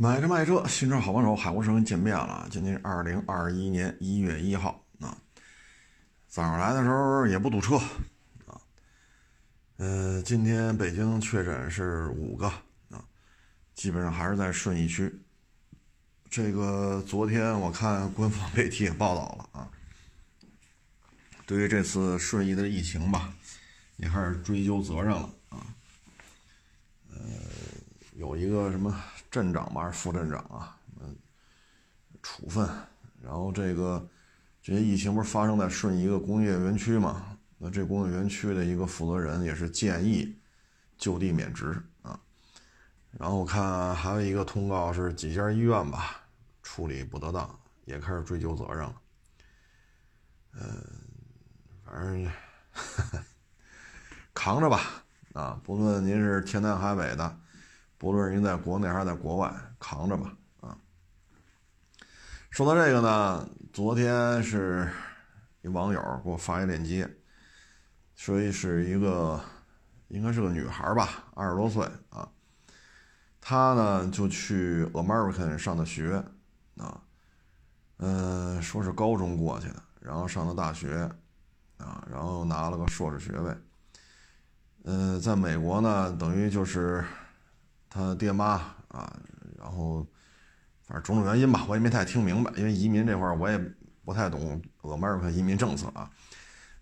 买车卖车，新车好帮手，海沃生见面了。今天是二零二一年一月一号啊，早上来的时候也不堵车啊。呃，今天北京确诊是五个啊，基本上还是在顺义区。这个昨天我看官方媒体也报道了啊，对于这次顺义的疫情吧，也开始追究责任了啊。呃，有一个什么？镇长吧，还是副镇长啊？嗯，处分。然后这个这些疫情不是发生在顺义一个工业园区嘛？那这工业园区的一个负责人也是建议就地免职啊。然后我看还有一个通告是几家医院吧处理不得当，也开始追究责任了。嗯，反正 扛着吧啊！不论您是天南海北的。不论是您在国内还是在国外，扛着吧，啊！说到这个呢，昨天是一网友给我发一链接，说是一个应该是个女孩吧，二十多岁啊，她呢就去 American 上的学，啊，嗯，说是高中过去的，然后上的大学，啊，然后拿了个硕士学位，嗯，在美国呢，等于就是。他爹妈啊，然后反正种种原因吧，我也没太听明白，因为移民这块我也不太懂俄迈尔克移民政策啊。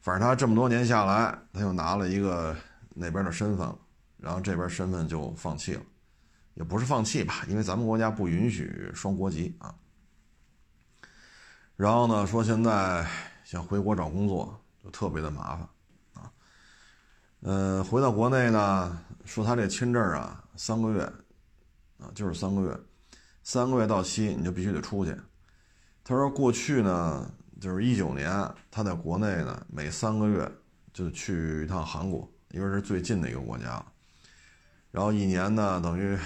反正他这么多年下来，他又拿了一个那边的身份了，然后这边身份就放弃了，也不是放弃吧，因为咱们国家不允许双国籍啊。然后呢，说现在想回国找工作就特别的麻烦啊。嗯，回到国内呢，说他这签证啊。三个月，啊，就是三个月，三个月到期你就必须得出去。他说过去呢，就是一九年，他在国内呢，每三个月就去一趟韩国，因为是最近的一个国家。然后一年呢，等于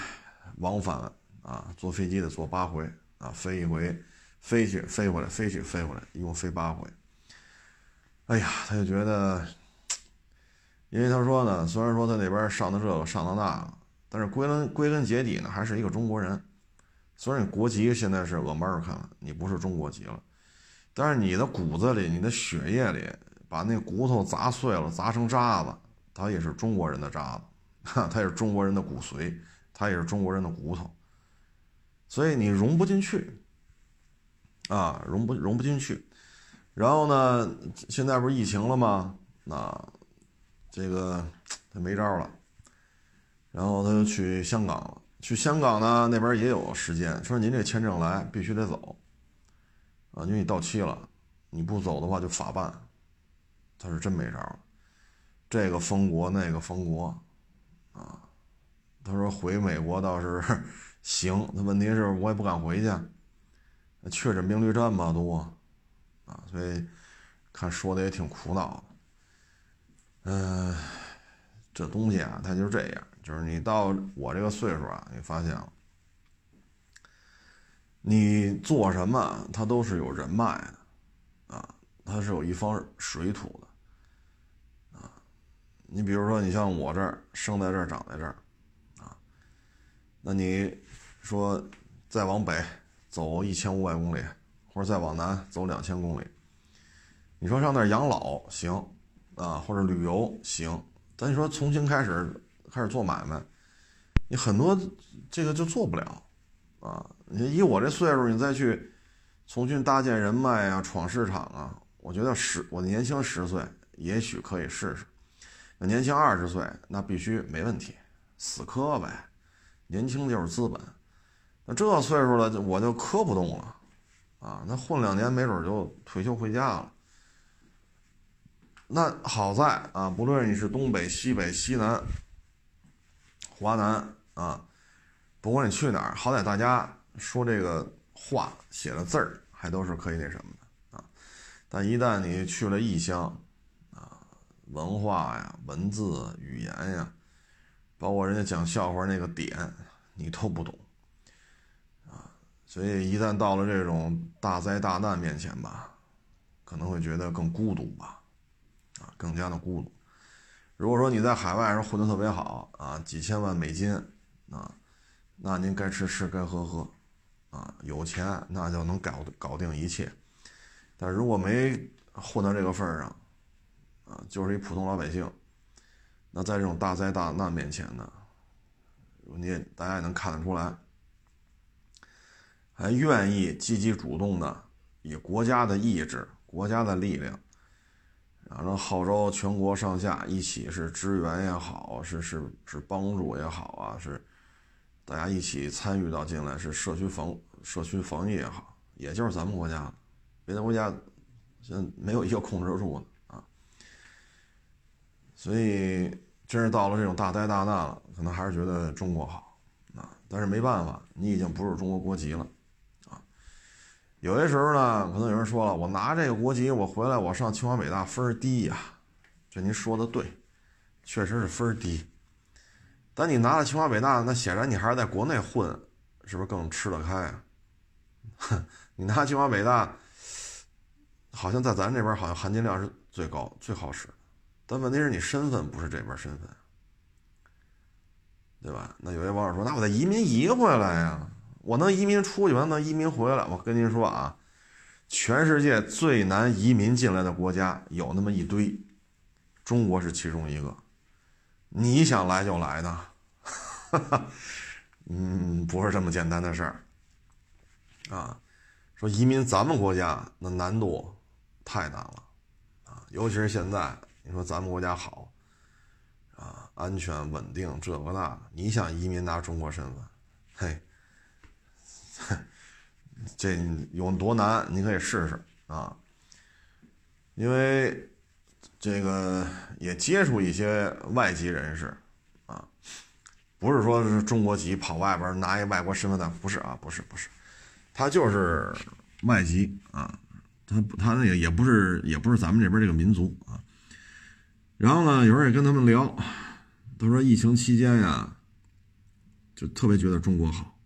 往返啊，坐飞机得坐八回啊，飞一回，飞去飞回来，飞去飞回来，一共飞八回。哎呀，他就觉得，因为他说呢，虽然说他那边上的这个上的那个。但是归根归根结底呢，还是一个中国人。虽然你国籍现在是 American 你不是中国籍了，但是你的骨子里、你的血液里，把那骨头砸碎了、砸成渣子，它也是中国人的渣子，哈，它也是中国人的骨髓，它也是中国人的骨头。所以你融不进去，啊，融不融不进去。然后呢，现在不是疫情了吗？那这个 他没招了。然后他就去香港了。去香港呢，那边也有时间，说您这签证来必须得走，啊，因为你到期了，你不走的话就法办。他是真没招这个封国那个封国，啊，他说回美国倒是 行，那问题是我也不敢回去，确诊病例这么多，啊，所以看说的也挺苦恼的。嗯，这东西啊，它就是这样。就是你到我这个岁数啊，你发现了，你做什么，他都是有人脉的，啊，他是有一方水土的，啊，你比如说，你像我这儿生在这儿，长在这儿，啊，那你说再往北走一千五百公里，或者再往南走两千公里，你说上那儿养老行，啊，或者旅游行，咱说重新开始。开始做买卖，你很多这个就做不了，啊！你以我这岁数，你再去重新搭建人脉啊，闯市场啊，我觉得十我年轻十岁也许可以试试，那年轻二十岁那必须没问题，死磕呗，年轻就是资本。那这岁数了，我就磕不动了，啊，那混两年没准就退休回家了。那好在啊，不论你是东北、西北、西南。华南啊，不管你去哪儿，好歹大家说这个话写的字儿还都是可以那什么的啊。但一旦你去了异乡啊，文化呀、文字、语言呀，包括人家讲笑话那个点，你都不懂啊。所以一旦到了这种大灾大难面前吧，可能会觉得更孤独吧，啊，更加的孤独。如果说你在海外是混得特别好啊，几千万美金啊，那您该吃吃该喝喝，啊，有钱那就能搞搞定一切。但如果没混到这个份儿上，啊，就是一普通老百姓，那在这种大灾大难面前呢，你也大家也能看得出来，还愿意积极主动的以国家的意志、国家的力量，然后号召全国上下一起是支援也好，是是是帮助也好啊，是大家一起参与到进来，是社区防社区防疫也好，也就是咱们国家。别的国家现在没有一个控制住的啊，所以真是到了这种大灾大难了，可能还是觉得中国好啊。但是没办法，你已经不是中国国籍了。有些时候呢，可能有人说了，我拿这个国籍，我回来我上清华北大分低呀。这您说的对，确实是分低。但你拿了清华北大，那显然你还是在国内混，是不是更吃得开啊？哼，你拿清华北大。好像在咱这边，好像含金量是最高、最好使，但问题是你身份不是这边身份，对吧？那有些网友说：“那我再移民移回来呀，我能移民出去，我能移民回来。”我跟您说啊，全世界最难移民进来的国家有那么一堆，中国是其中一个。你想来就来的，嗯，不是这么简单的事儿啊。说移民咱们国家那难度。太难了，啊，尤其是现在，你说咱们国家好，啊，安全稳定，这个那，你想移民拿中国身份，嘿，这有多难？你可以试试啊，因为这个也接触一些外籍人士，啊，不是说是中国籍跑外边拿一外国身份证，不是啊，不是不是，他就是外籍啊。他他那个也不是也不是咱们这边这个民族啊，然后呢，有人也跟他们聊，他说疫情期间呀，就特别觉得中国好。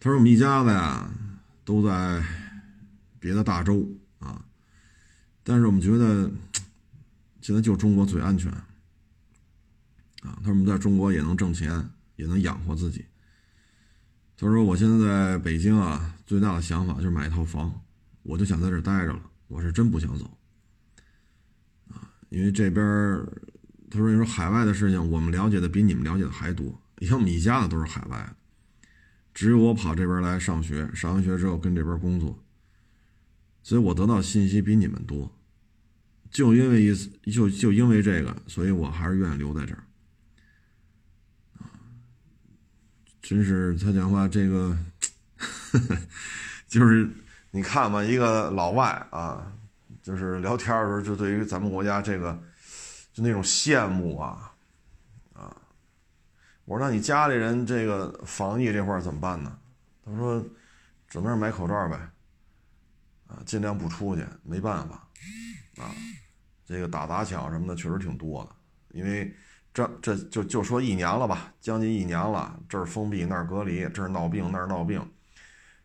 他说我们一家子呀都在别的大洲啊，但是我们觉得现在就中国最安全啊。他说我们在中国也能挣钱，也能养活自己。他说我现在在北京啊，最大的想法就是买一套房。我就想在这待着了，我是真不想走，啊，因为这边他说你说海外的事情，我们了解的比你们了解的还多，因为我们一家子都是海外的，只有我跑这边来上学，上完学之后跟这边工作，所以我得到信息比你们多，就因为一次，就就因为这个，所以我还是愿意留在这儿，啊，真是他讲话这个，就是。你看吧，一个老外啊，就是聊天的时候，就对于咱们国家这个，就那种羡慕，啊，我说那你家里人这个防疫这块怎么办呢？他说，只能是买口罩呗，啊，尽量不出去，没办法，啊，这个打砸抢什么的确实挺多的，因为这这就就说一年了吧，将近一年了，这儿封闭那儿隔离，这儿闹病那儿闹病。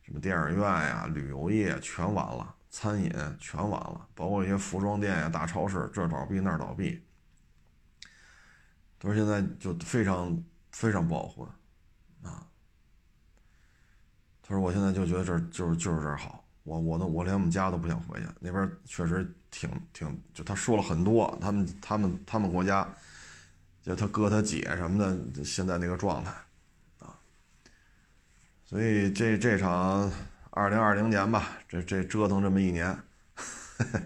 什么电影院呀、旅游业全完了，餐饮全完了，包括一些服装店呀、大超市，这倒闭那儿倒闭。他说现在就非常非常不好混，啊。他说我现在就觉得这儿就是就是这儿好，我我都我连我们家都不想回去，那边确实挺挺，就他说了很多，他们他们他们国家，就他哥他姐什么的，现在那个状态啊。所以这这场二零二零年吧，这这折腾这么一年，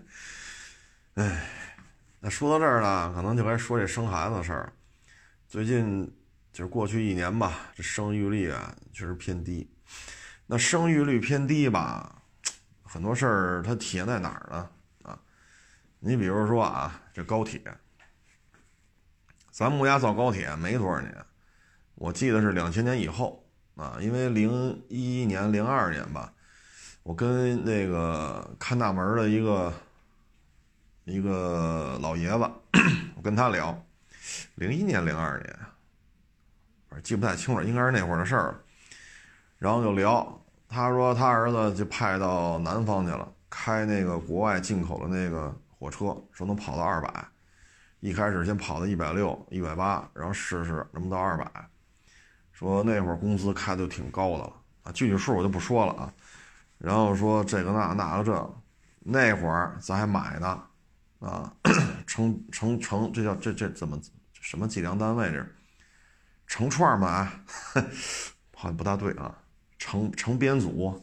哎，那说到这儿呢，可能就该说这生孩子的事儿。最近就是过去一年吧，这生育率啊确实偏低。那生育率偏低吧，很多事儿它体现在哪儿呢？啊，你比如说啊，这高铁，咱们国家造高铁没多少年，我记得是两千年以后。啊，因为零一年、零二年吧，我跟那个看大门的一个一个老爷子，我跟他聊，零一年、零二年，记不太清楚，应该是那会儿的事儿。然后就聊，他说他儿子就派到南方去了，开那个国外进口的那个火车，说能跑到二百，一开始先跑到一百六、一百八，然后试试能不能到二百。说那会儿工资开的就挺高的了啊，具体数我就不说了啊。然后说这个那那个这，那会儿咱还买呢，啊，成成成，这叫这这怎么什么计量单位这？成串买，好像不大对啊，成成编组，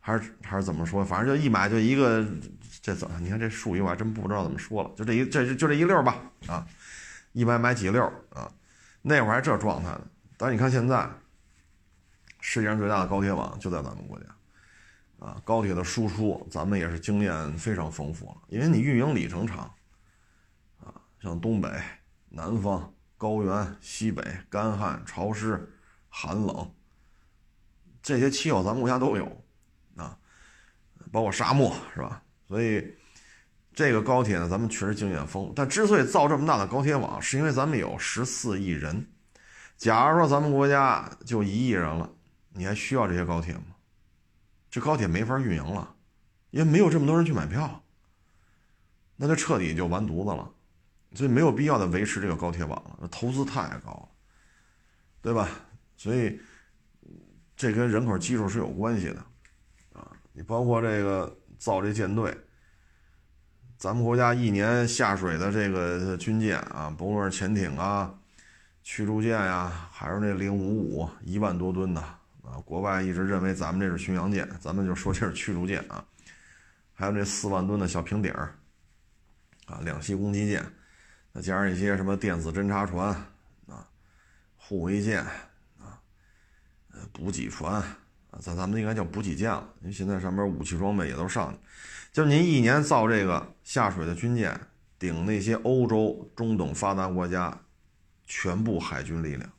还是还是怎么说？反正就一买就一个，这怎？你看这术语我还真不知道怎么说了，就这一这就这一溜吧啊，一买买几溜啊，那会儿还这状态呢。但是你看现在，世界上最大的高铁网就在咱们国家。啊，高铁的输出，咱们也是经验非常丰富了，因为你运营里程长，啊，像东北、南方、高原、西北、干旱、潮湿、寒冷，这些气候咱们国家都有，啊，包括沙漠是吧？所以这个高铁呢，咱们确实经验丰富。但之所以造这么大的高铁网，是因为咱们有十四亿人。假如说咱们国家就一亿人了，你还需要这些高铁吗？这高铁没法运营了，因为没有这么多人去买票，那就彻底就完犊子了，所以没有必要再维持这个高铁网了，投资太高了，对吧？所以这跟人口基数是有关系的，啊，你包括这个造这舰队，咱们国家一年下水的这个军舰啊，甭论是潜艇啊、驱逐舰呀，还是那零五五一万多吨的。啊，国外一直认为咱们这是巡洋舰，咱们就说这是驱逐舰啊。还有那四万吨的小平底儿，啊，两栖攻击舰，再加上一些什么电子侦察船啊、护卫舰啊、呃补给船啊，咱咱们应该叫补给舰了，因为现在上面武器装备也都上去。就您一年造这个下水的军舰，顶那些欧洲中等发达国家全部海军力量，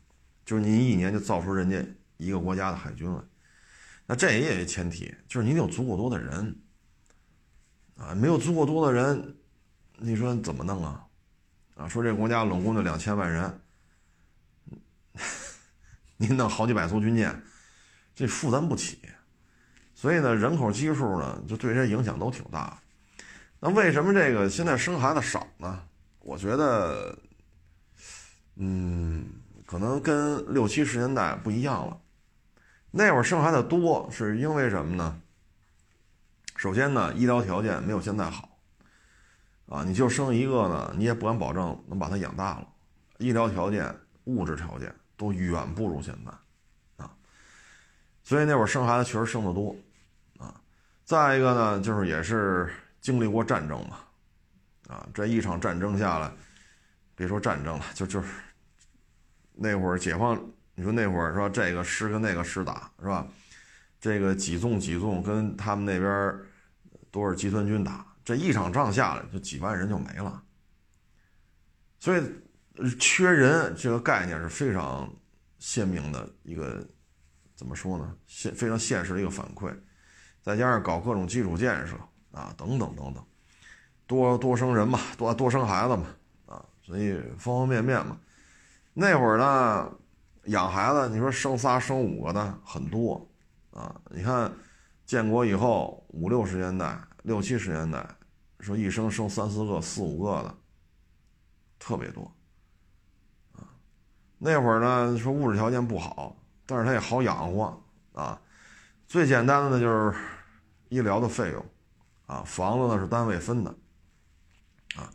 就是您一年就造出人家。一个国家的海军了，那这也有一前提，就是你得有足够多的人啊，没有足够多的人，你说怎么弄啊？啊，说这国家拢共就两千万人，您弄好几百艘军舰，这负担不起，所以呢，人口基数呢，就对这影响都挺大。那为什么这个现在生孩子少呢？我觉得，嗯，可能跟六七十年代不一样了。那会儿生孩子多是因为什么呢？首先呢，医疗条件没有现在好，啊，你就生一个呢，你也不敢保证能把他养大了，医疗条件、物质条件都远不如现在，啊，所以那会儿生孩子确实生的多，啊，再一个呢，就是也是经历过战争嘛，啊，这一场战争下来，别说战争了，就就是那会儿解放。你说那会儿说这个师跟那个师打是吧？这个几纵几纵跟他们那边多少集团军打，这一场仗下来就几万人就没了。所以缺人这个概念是非常鲜明的一个，怎么说呢？现非常现实的一个反馈。再加上搞各种基础建设啊，等等等等，多多生人嘛，多多生孩子嘛，啊，所以方方面面嘛。那会儿呢？养孩子，你说生仨生五个的很多，啊，你看，建国以后五六十年代、六七十年代，说一生生三四个、四五个的，特别多，啊，那会儿呢说物质条件不好，但是他也好养活，啊，最简单的呢就是医疗的费用，啊，房子呢是单位分的，啊，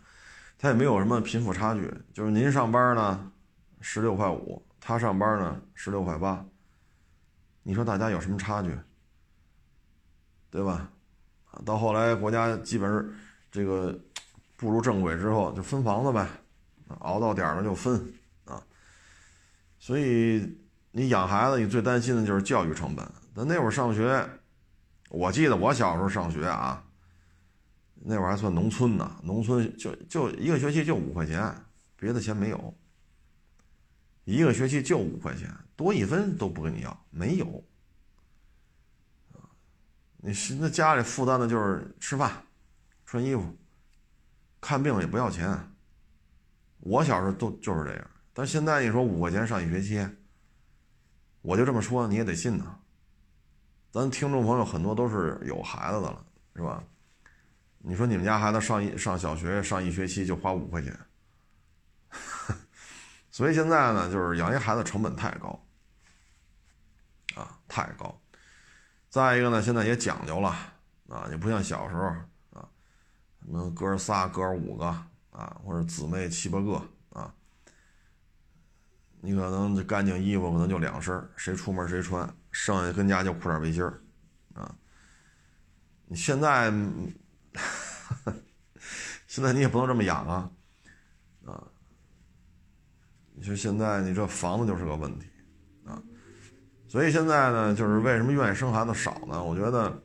他也没有什么贫富差距，就是您上班呢十六块五。他上班呢，十六块八，你说大家有什么差距？对吧？到后来国家基本上这个步入正轨之后，就分房子呗，熬到点了就分啊。所以你养孩子，你最担心的就是教育成本。但那会儿上学，我记得我小时候上学啊，那会儿还算农村呢，农村就就一个学期就五块钱，别的钱没有。一个学期就五块钱，多一分都不跟你要，没有。你是那家里负担的就是吃饭、穿衣服、看病也不要钱。我小时候都就是这样，但现在你说五块钱上一学期，我就这么说你也得信呢。咱听众朋友很多都是有孩子的了，是吧？你说你们家孩子上一上小学上一学期就花五块钱。所以现在呢，就是养一孩子成本太高，啊太高。再一个呢，现在也讲究了啊，也不像小时候啊，什么哥仨、哥五个啊，或者姊妹七八个啊，你可能这干净衣服可能就两身，谁出门谁穿，剩下跟家就裤衩背心儿啊。你现在，现在你也不能这么养啊，啊。你说现在你这房子就是个问题，所以现在呢，就是为什么愿意生孩子少呢？我觉得，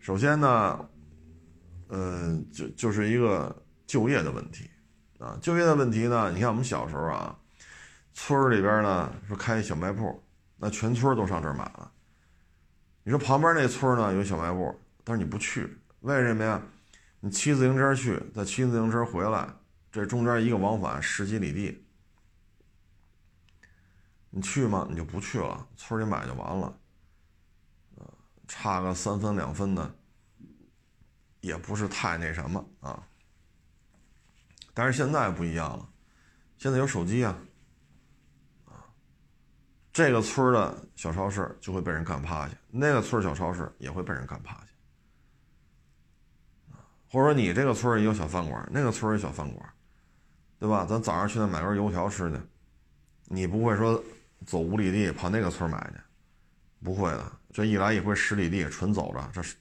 首先呢，呃，就就是一个就业的问题，啊，就业的问题呢，你看我们小时候啊，村里边呢说开小卖部，那全村都上这儿买了。你说旁边那村呢有小卖部，但是你不去，为什么呀？你骑自行车去，再骑自行车回来，这中间一个往返十几里地。你去吗？你就不去了，村里买就完了，差个三分两分的，也不是太那什么啊。但是现在不一样了，现在有手机啊，啊，这个村的小超市就会被人干趴下，那个村小超市也会被人干趴下，或者说你这个村也有小饭馆，那个村有小饭馆，对吧？咱早上去那买根油条吃去，你不会说。走五里地跑那个村买去，不会的。这一来一回十里地，纯走着，这是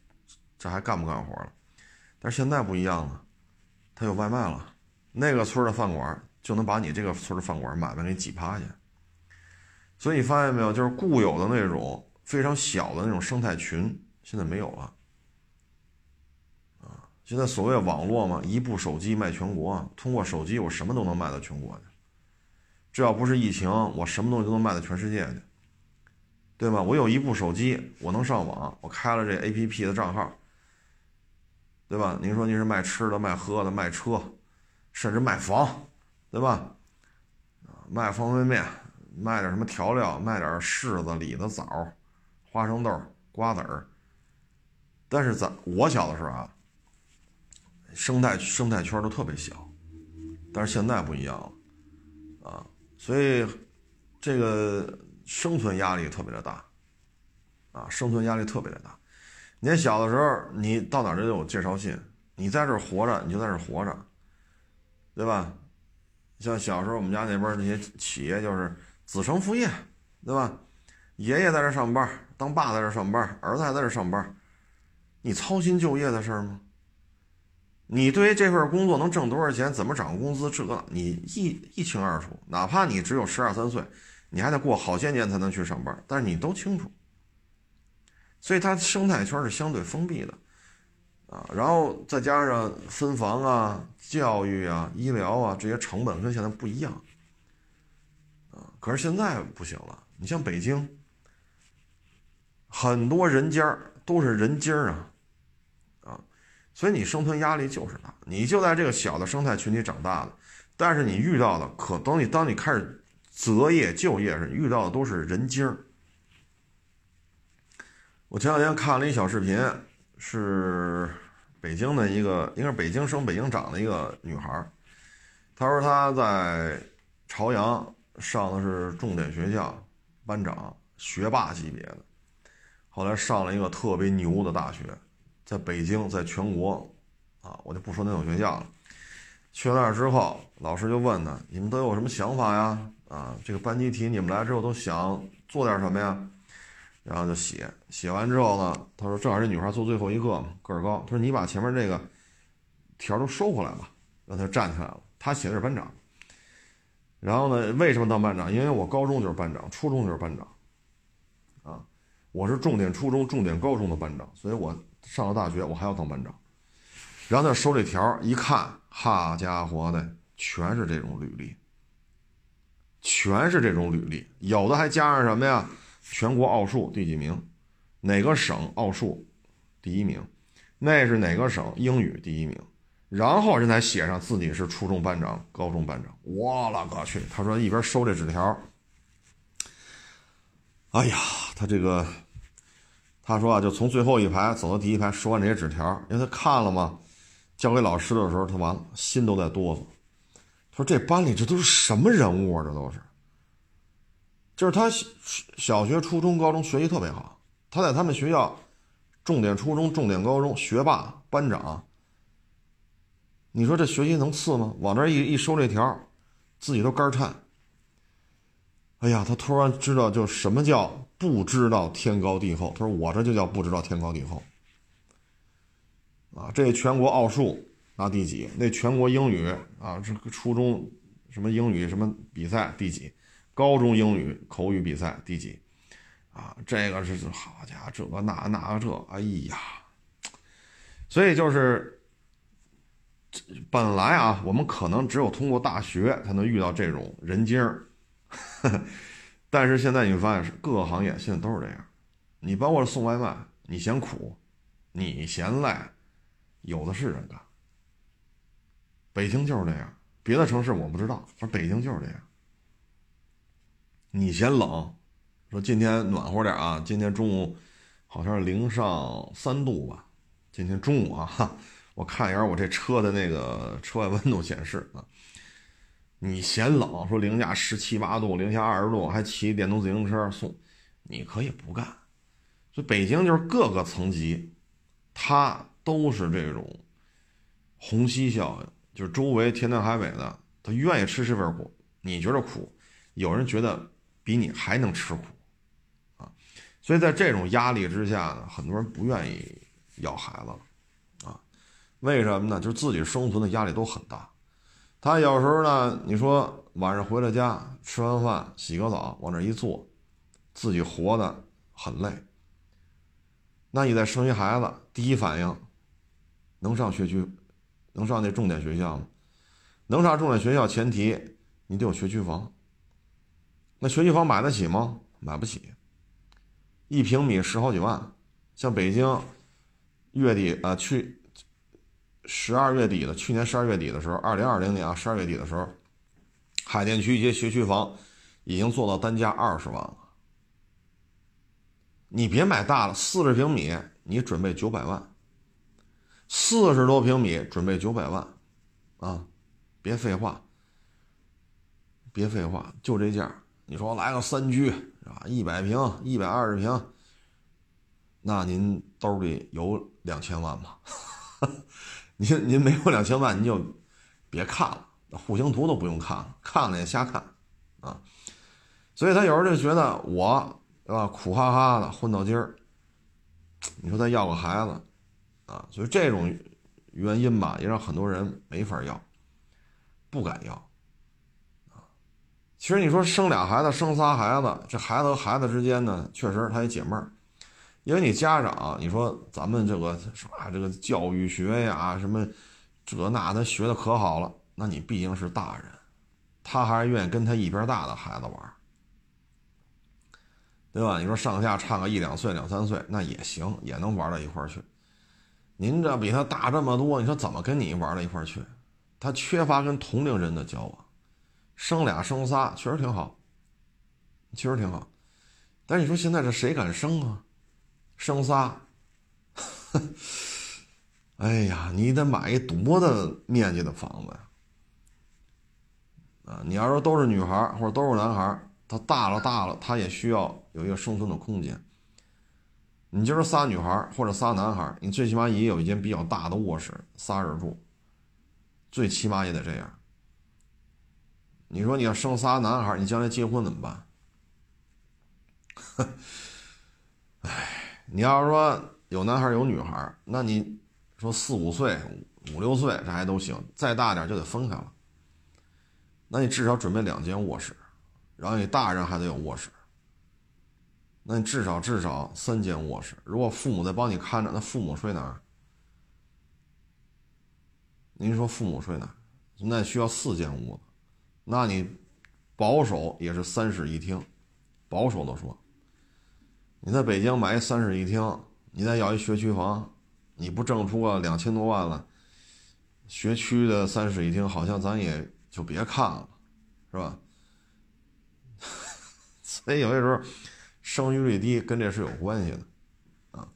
这还干不干活了？但是现在不一样了，他有外卖了，那个村的饭馆就能把你这个村的饭馆买卖给挤趴下。所以你发现没有，就是固有的那种非常小的那种生态群，现在没有了。啊，现在所谓网络嘛，一部手机卖全国，通过手机我什么都能卖到全国去。这要不是疫情，我什么东西都能卖到全世界去，对吧？我有一部手机，我能上网，我开了这 A P P 的账号，对吧？您说您是卖吃的、卖喝的、卖车，甚至卖房，对吧？卖方便面，卖点什么调料，卖点柿子、李子、枣、花生豆、瓜子儿。但是咱我小的时候啊，生态生态圈都特别小，但是现在不一样了，所以，这个生存压力特别的大，啊，生存压力特别的大。你小的时候，你到哪儿都有介绍信，你在这儿活着，你就在这儿活着，对吧？像小时候我们家那边那些企业就是子承父业，对吧？爷爷在这上班，当爸在这上班，儿子还在这上班，你操心就业的事儿吗？你对于这份工作能挣多少钱，怎么涨工资，这个你一一清二楚。哪怕你只有十二三岁，你还得过好些年才能去上班，但是你都清楚。所以它生态圈是相对封闭的，啊，然后再加上分房啊、教育啊、医疗啊这些成本跟现在不一样，啊，可是现在不行了。你像北京，很多人家都是人精啊。所以你生存压力就是大，你就在这个小的生态群体长大的，但是你遇到的可等你当你开始择业就业时，遇到的都是人精儿。我前两天看了一小视频，是北京的一个，应该是北京生、北京长的一个女孩她说她在朝阳上的是重点学校，班长，学霸级别的，后来上了一个特别牛的大学。在北京，在全国，啊，我就不说那所学校了。去了那儿之后，老师就问他：“你们都有什么想法呀？啊，这个班级题你们来之后都想做点什么呀？”然后就写，写完之后呢，他说：“正好这女孩坐最后一个，个儿高。”他说：“你把前面这个条都收回来吧。”让他站起来了。他写的是班长。然后呢，为什么当班长？因为我高中就是班长，初中就是班长，啊，我是重点初中、重点高中的班长，所以我。上了大学，我还要当班长。然后他收这条一看，好家伙的，全是这种履历，全是这种履历，有的还加上什么呀？全国奥数第几名？哪个省奥数第一名？那是哪个省英语第一名？然后人才写上自己是初中班长、高中班长。我了个去！他说一边收这纸条，哎呀，他这个。他说啊，就从最后一排走到第一排，收完这些纸条，因为他看了嘛，交给老师的时候，他完了，心都在哆嗦。他说：“这班里这都是什么人物啊？这都是，就是他小学、初中、高中学习特别好，他在他们学校，重点初中、重点高中，学霸、班长。你说这学习能次吗？往这一一收这条，自己都肝颤。哎呀，他突然知道，就什么叫不知道天高地厚。他说：“我这就叫不知道天高地厚。”啊，这全国奥数拿第几？那全国英语啊，这个初中什么英语什么比赛第几？高中英语口语比赛第几？啊，这个是好家伙，这个那那个这，哎呀，所以就是本来啊，我们可能只有通过大学才能遇到这种人精儿，但是现在你会发现是各个行业现在都是这样。你包括送外卖，你嫌苦，你嫌累，有的是人干。北京就是这样，别的城市我不知道，反正北京就是这样。你嫌冷。说今天暖和点啊，今天中午好像是零上三度吧。今天中午啊，我看一眼我这车的那个车外温度显示啊，你嫌冷，说零下十七八度、零下二十度，还骑电动自行车送，你可以不干。所以北京就是各个层级，它都是这种虹吸效应，就是周围天南海北的，他愿意吃这份苦。你觉得苦，有人觉得比你还能吃苦啊。所以在这种压力之下呢，很多人不愿意要孩子了，啊，为什么呢？就是自己生存的压力都很大。他有时候呢，你说晚上回了家，吃完饭洗个澡，往这一坐，自己活的很累。那你再生一孩子，第一反应，能上学区，能上那重点学校吗？能上重点学校，前提你得有学区房。那学区房买得起吗？买不起。一平米十好几万，像北京月底啊，去十二月底的，去年十二月底的时候，二零二零年啊十二月底的时候，海淀区一些学区房已经做到单价二十万了。你别买大了，四十平米你准备九百万，四十多平米准备九百万，啊，别废话，别废话，就这价。你说来个三居是吧？一百平、一百二十平，那您兜里有两千万吗？您您没有两千万，您就别看了，户型图都不用看了，看了也瞎看啊。所以他有时候就觉得我对吧，苦哈哈的混到今儿，你说再要个孩子啊，所以这种原因吧，也让很多人没法要，不敢要。啊其实你说生俩孩子，生仨孩子，这孩子和孩子之间呢，确实他也解闷儿，因为你家长，你说咱们这个什么这个教育学呀，什么这那他学的可好了，那你毕竟是大人，他还是愿意跟他一边大的孩子玩，对吧？你说上下差个一两岁、两三岁，那也行，也能玩到一块去。您这比他大这么多，你说怎么跟你玩到一块去？他缺乏跟同龄人的交往。生俩生仨确实挺好，确实挺好，但你说现在这谁敢生啊？生仨，哎呀，你得买一多大面积的房子呀？啊，你要说都是女孩或者都是男孩，他大了大了，他也需要有一个生存的空间。你就是仨女孩或者仨男孩，你最起码也有一间比较大的卧室，仨人住，最起码也得这样。你说你要生仨男孩，你将来结婚怎么办？哎，你要是说有男孩有女孩，那你说四五岁、五六岁这还都行，再大点就得分开了。那你至少准备两间卧室，然后你大人还得有卧室。那你至少至少三间卧室。如果父母在帮你看着，那父母睡哪儿？您说父母睡哪儿？那需要四间屋子。那你保守也是三室一厅，保守的说，你在北京买一三室一厅，你再要一学区房，你不挣出个两千多万了，学区的三室一厅好像咱也就别看了，是吧？所以有些时候生育率低跟这是有关系的，啊，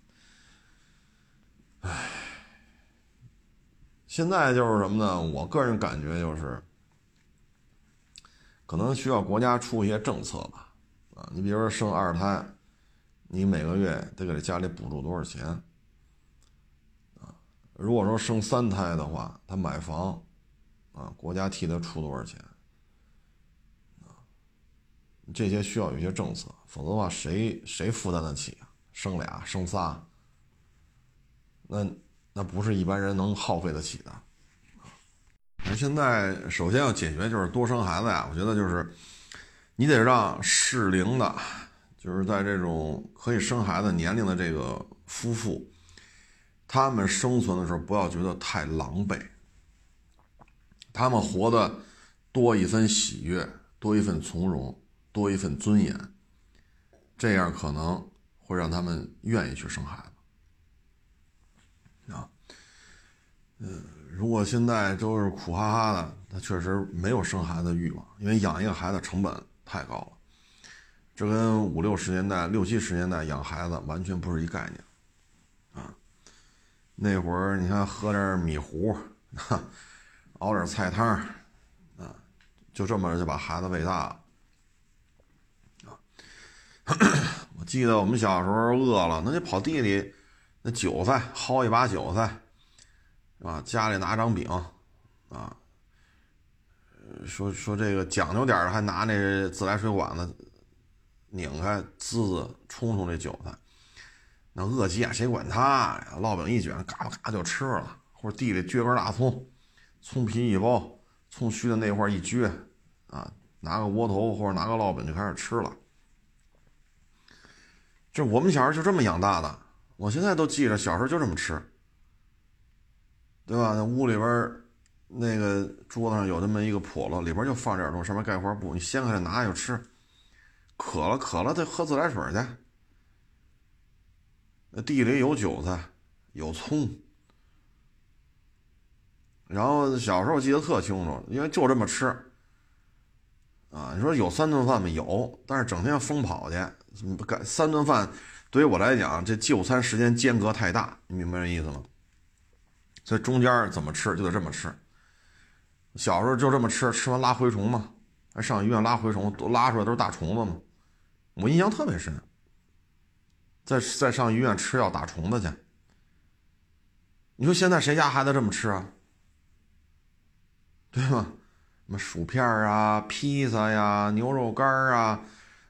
唉，现在就是什么呢？我个人感觉就是。可能需要国家出一些政策吧，啊，你比如说生二胎，你每个月得给他家里补助多少钱？啊，如果说生三胎的话，他买房，啊，国家替他出多少钱？啊，这些需要有一些政策，否则的话，谁谁负担得起啊？生俩、生仨，那那不是一般人能耗费得起的。那现在首先要解决就是多生孩子呀，我觉得就是。你得让适龄的，就是在这种可以生孩子年龄的这个夫妇，他们生存的时候不要觉得太狼狈，他们活的多一分喜悦，多一份从容，多一份尊严，这样可能会让他们愿意去生孩子。啊，嗯，如果现在都是苦哈哈的，他确实没有生孩子的欲望，因为养一个孩子成本。太高了，这跟五六十年代、六七十年代养孩子完全不是一概念，啊，那会儿你看喝点米糊，熬点菜汤，啊，就这么着就把孩子喂大了，啊，我记得我们小时候饿了，那就跑地里，那韭菜薅一把韭菜，是吧？家里拿张饼，啊。说说这个讲究点还拿那自来水管子拧开滋滋冲冲这韭菜，那饿急眼谁管他呀？烙饼一卷，嘎巴嘎就吃了。或者地里撅根大葱，葱皮一包，葱须的那块一撅，啊，拿个窝头或者拿个烙饼就开始吃了。这我们小时候就这么养大的，我现在都记着，小时候就这么吃，对吧？那屋里边。那个桌子上有那么一个笸箩，里边就放点东西，上面盖块布，你掀开来拿就吃。渴了渴了，再喝自来水去。那地里有韭菜，有葱。然后小时候记得特清楚，因为就这么吃。啊，你说有三顿饭吗？有，但是整天疯跑去，干三顿饭，对于我来讲，这就餐时间间隔太大，你明白这意思吗？所以中间怎么吃就得这么吃。小时候就这么吃，吃完拉蛔虫嘛，还上医院拉蛔虫，都拉出来都是大虫子嘛，我印象特别深。再再上医院吃药打虫子去。你说现在谁家孩子这么吃啊？对吗？什么薯片啊、披萨呀、牛肉干啊，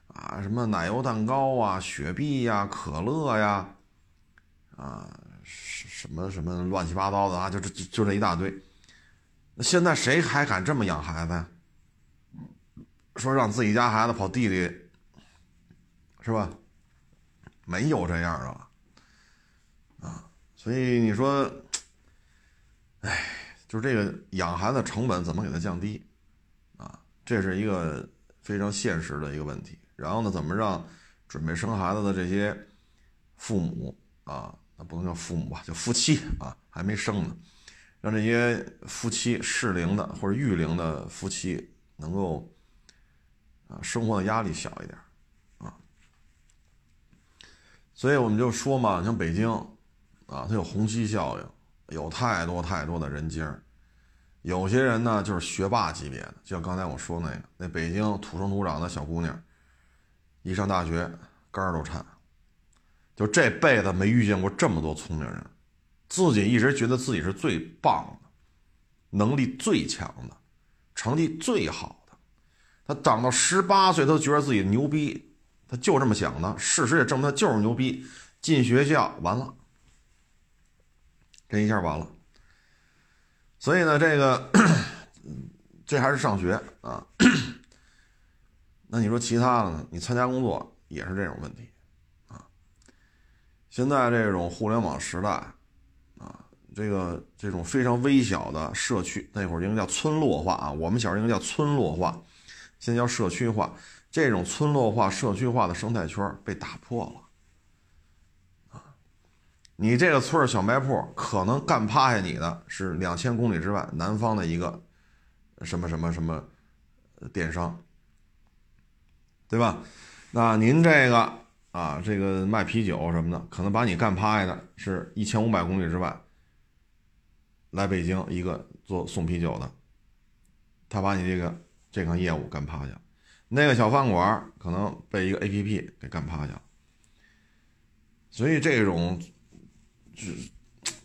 啊，什么奶油蛋糕啊、雪碧呀、可乐呀，啊，什么什么乱七八糟的啊，就这就这一大堆。那现在谁还敢这么养孩子呀？说让自己家孩子跑地里，是吧？没有这样的了，啊！所以你说，哎，就是这个养孩子成本怎么给它降低？啊，这是一个非常现实的一个问题。然后呢，怎么让准备生孩子的这些父母啊，那不能叫父母吧，叫夫妻啊，还没生呢。让这些夫妻适龄的或者育龄的夫妻能够啊生活的压力小一点，所以我们就说嘛，像北京啊，它有虹吸效应，有太多太多的人精儿有些人呢就是学霸级别的，就像刚才我说那个，那北京土生土长的小姑娘，一上大学肝儿都颤，就这辈子没遇见过这么多聪明人。自己一直觉得自己是最棒的，能力最强的，成绩最好的。他长到十八岁都觉得自己牛逼，他就这么想的。事实也证明他就是牛逼。进学校完了，这一下完了。所以呢，这个这还是上学啊。那你说其他的呢？你参加工作也是这种问题啊。现在这种互联网时代啊。这个这种非常微小的社区，那会儿应该叫村落化啊，我们小时候应该叫村落化，现在叫社区化。这种村落化、社区化的生态圈被打破了啊！你这个村小卖铺可能干趴下你的是两千公里之外南方的一个什么什么什么电商，对吧？那您这个啊，这个卖啤酒什么的，可能把你干趴下的是一千五百公里之外。来北京一个做送啤酒的，他把你这个这项业务干趴下，那个小饭馆可能被一个 A P P 给干趴下了，所以这种这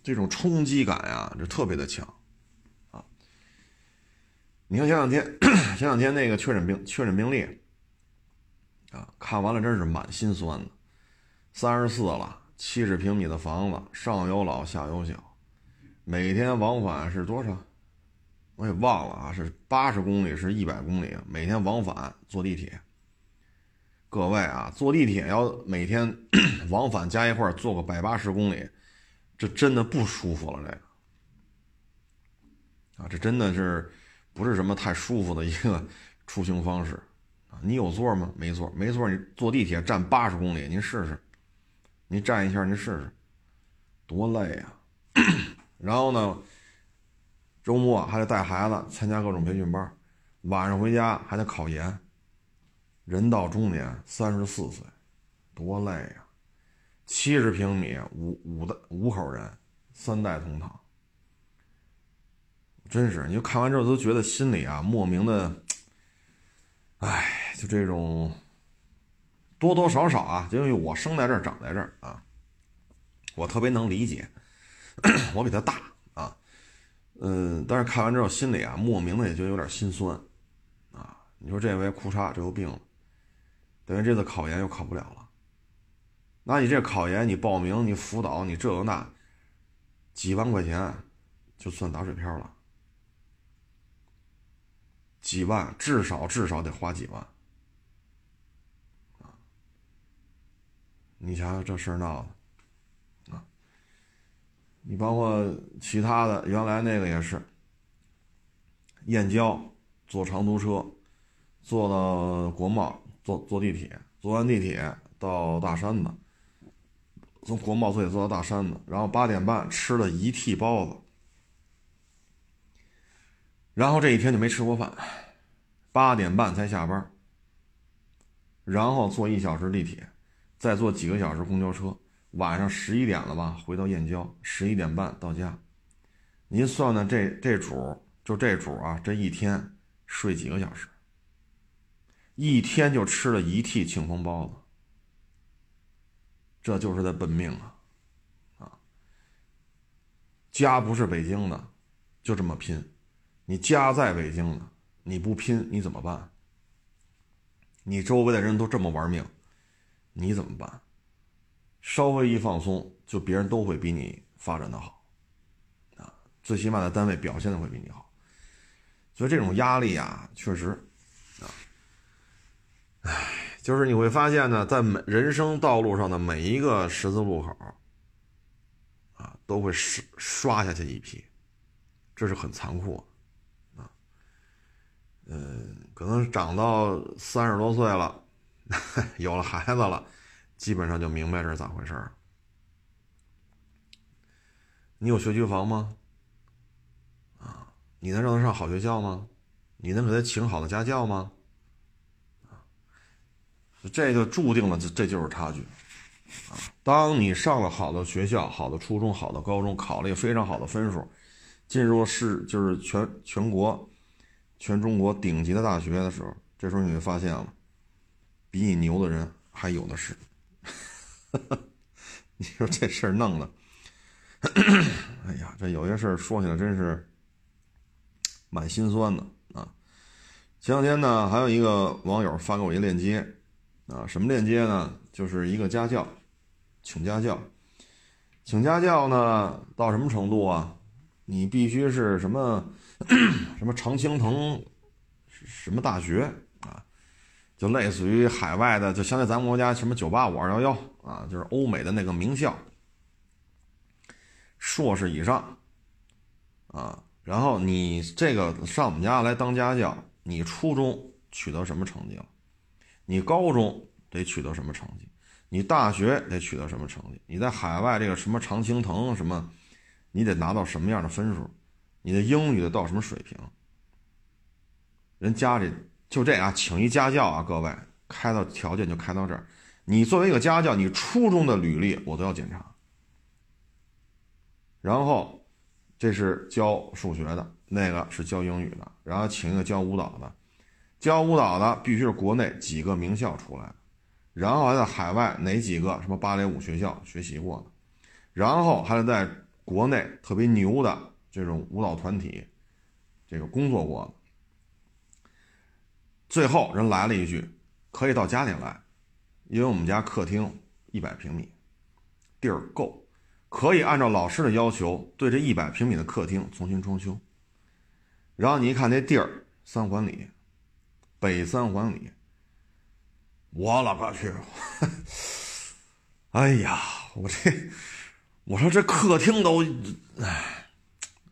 这种冲击感呀，这特别的强啊！你看前两天 前两天那个确诊病确诊病例啊，看完了真是满心酸的。三十四了，七十平米的房子，上有老下有小，每天往返是多少？我也忘了啊，是八十公里，是一百公里，每天往返坐地铁。各位啊，坐地铁要每天 往返加一块坐个百八十公里，这真的不舒服了。这个啊，这真的是不是什么太舒服的一个 出行方式啊？你有座吗？没座，没座。你坐地铁站八十公里，您试试，您站一下，您试试，多累呀！然后呢，周末还得带孩子参加各种培训班，晚上回家还得考研。人到中年，三十四岁，多累呀！七十平米，五五的五口人，三代同堂，真是，你就看完之后都觉得心里啊莫名的，哎，就这种多多少少啊，就因为我生在这儿，长在这儿啊，我特别能理解，我比他大，嗯，但是看完之后心里啊莫名的也就有点心酸啊。你说这回哭嚓，这又病了。等于这次考研又考不了了，那你这考研你报名你辅导你这个那，几万块钱就算打水漂了，几万至少至少得花几万，你想想这事闹的，你包括其他的原来那个也是，燕郊坐长途车，坐到国贸。坐坐地铁，坐完地铁到大山子，从国贸坐地铁坐到大山子，然后八点半吃了一屉包子，然后这一天就没吃过饭，八点半才下班，然后坐一小时地铁，再坐几个小时公交车，晚上十一点了吧，回到燕郊，十一点半到家，您算算这这主就这主啊，这一天睡几个小时？一天就吃了一屉庆丰包子，这就是在奔命啊！啊，家不是北京的，就这么拼。你家在北京的，你不拼你怎么办？你周围的人都这么玩命，你怎么办？稍微一放松，就别人都会比你发展的好，啊，最起码在单位表现的会比你好。所以这种压力啊，确实。啊唉，就是你会发现呢，在每人生道路上的每一个十字路口，啊，都会刷刷下去一批，这是很残酷，啊，嗯，可能长到三十多岁了，有了孩子了，基本上就明白这是咋回事儿。你有学区房吗？啊，你能让他上好学校吗？你能给他请好的家教吗？这就注定了，这这就是差距，啊！当你上了好的学校、好的初中、好的高中，考了一个非常好的分数，进入市就是全全国、全中国顶级的大学的时候，这时候你会发现了，比你牛的人还有的是。你说这事儿弄的，哎呀，这有些事儿说起来真是蛮心酸的啊！前两天呢，还有一个网友发给我一链接。啊，什么链接呢？就是一个家教，请家教，请家教呢，到什么程度啊？你必须是什么 什么常青藤什么大学？就类似于海外的，就相当于咱们国家什么九八五二幺幺啊，就是欧美的那个名校，硕士以上啊。然后你这个上我们家来当家教，你初中取得什么成绩了？你高中得取得什么成绩？你大学得取得什么成绩？你在海外这个什么常青藤什么，你得拿到什么样的分数？你的英语得到什么水平？人家里就这啊，请一家教啊，各位开到条件就开到这儿。你作为一个家教，你初中的履历我都要检查。然后这是教数学的，那个是教英语的，然后请一个教舞蹈的。教舞蹈的必须是国内几个名校出来的，然后还在海外哪几个什么芭蕾舞学校学习过的，然后还得在国内特别牛的这种舞蹈团体这个工作过的。最后人来了一句：“可以到家里来，因为我们家客厅一百平米，地儿够，可以按照老师的要求对这一百平米的客厅重新装修。”然后你一看那地儿，三环里，北三环里，我了个去！哎呀，我这，我说这客厅都，哎，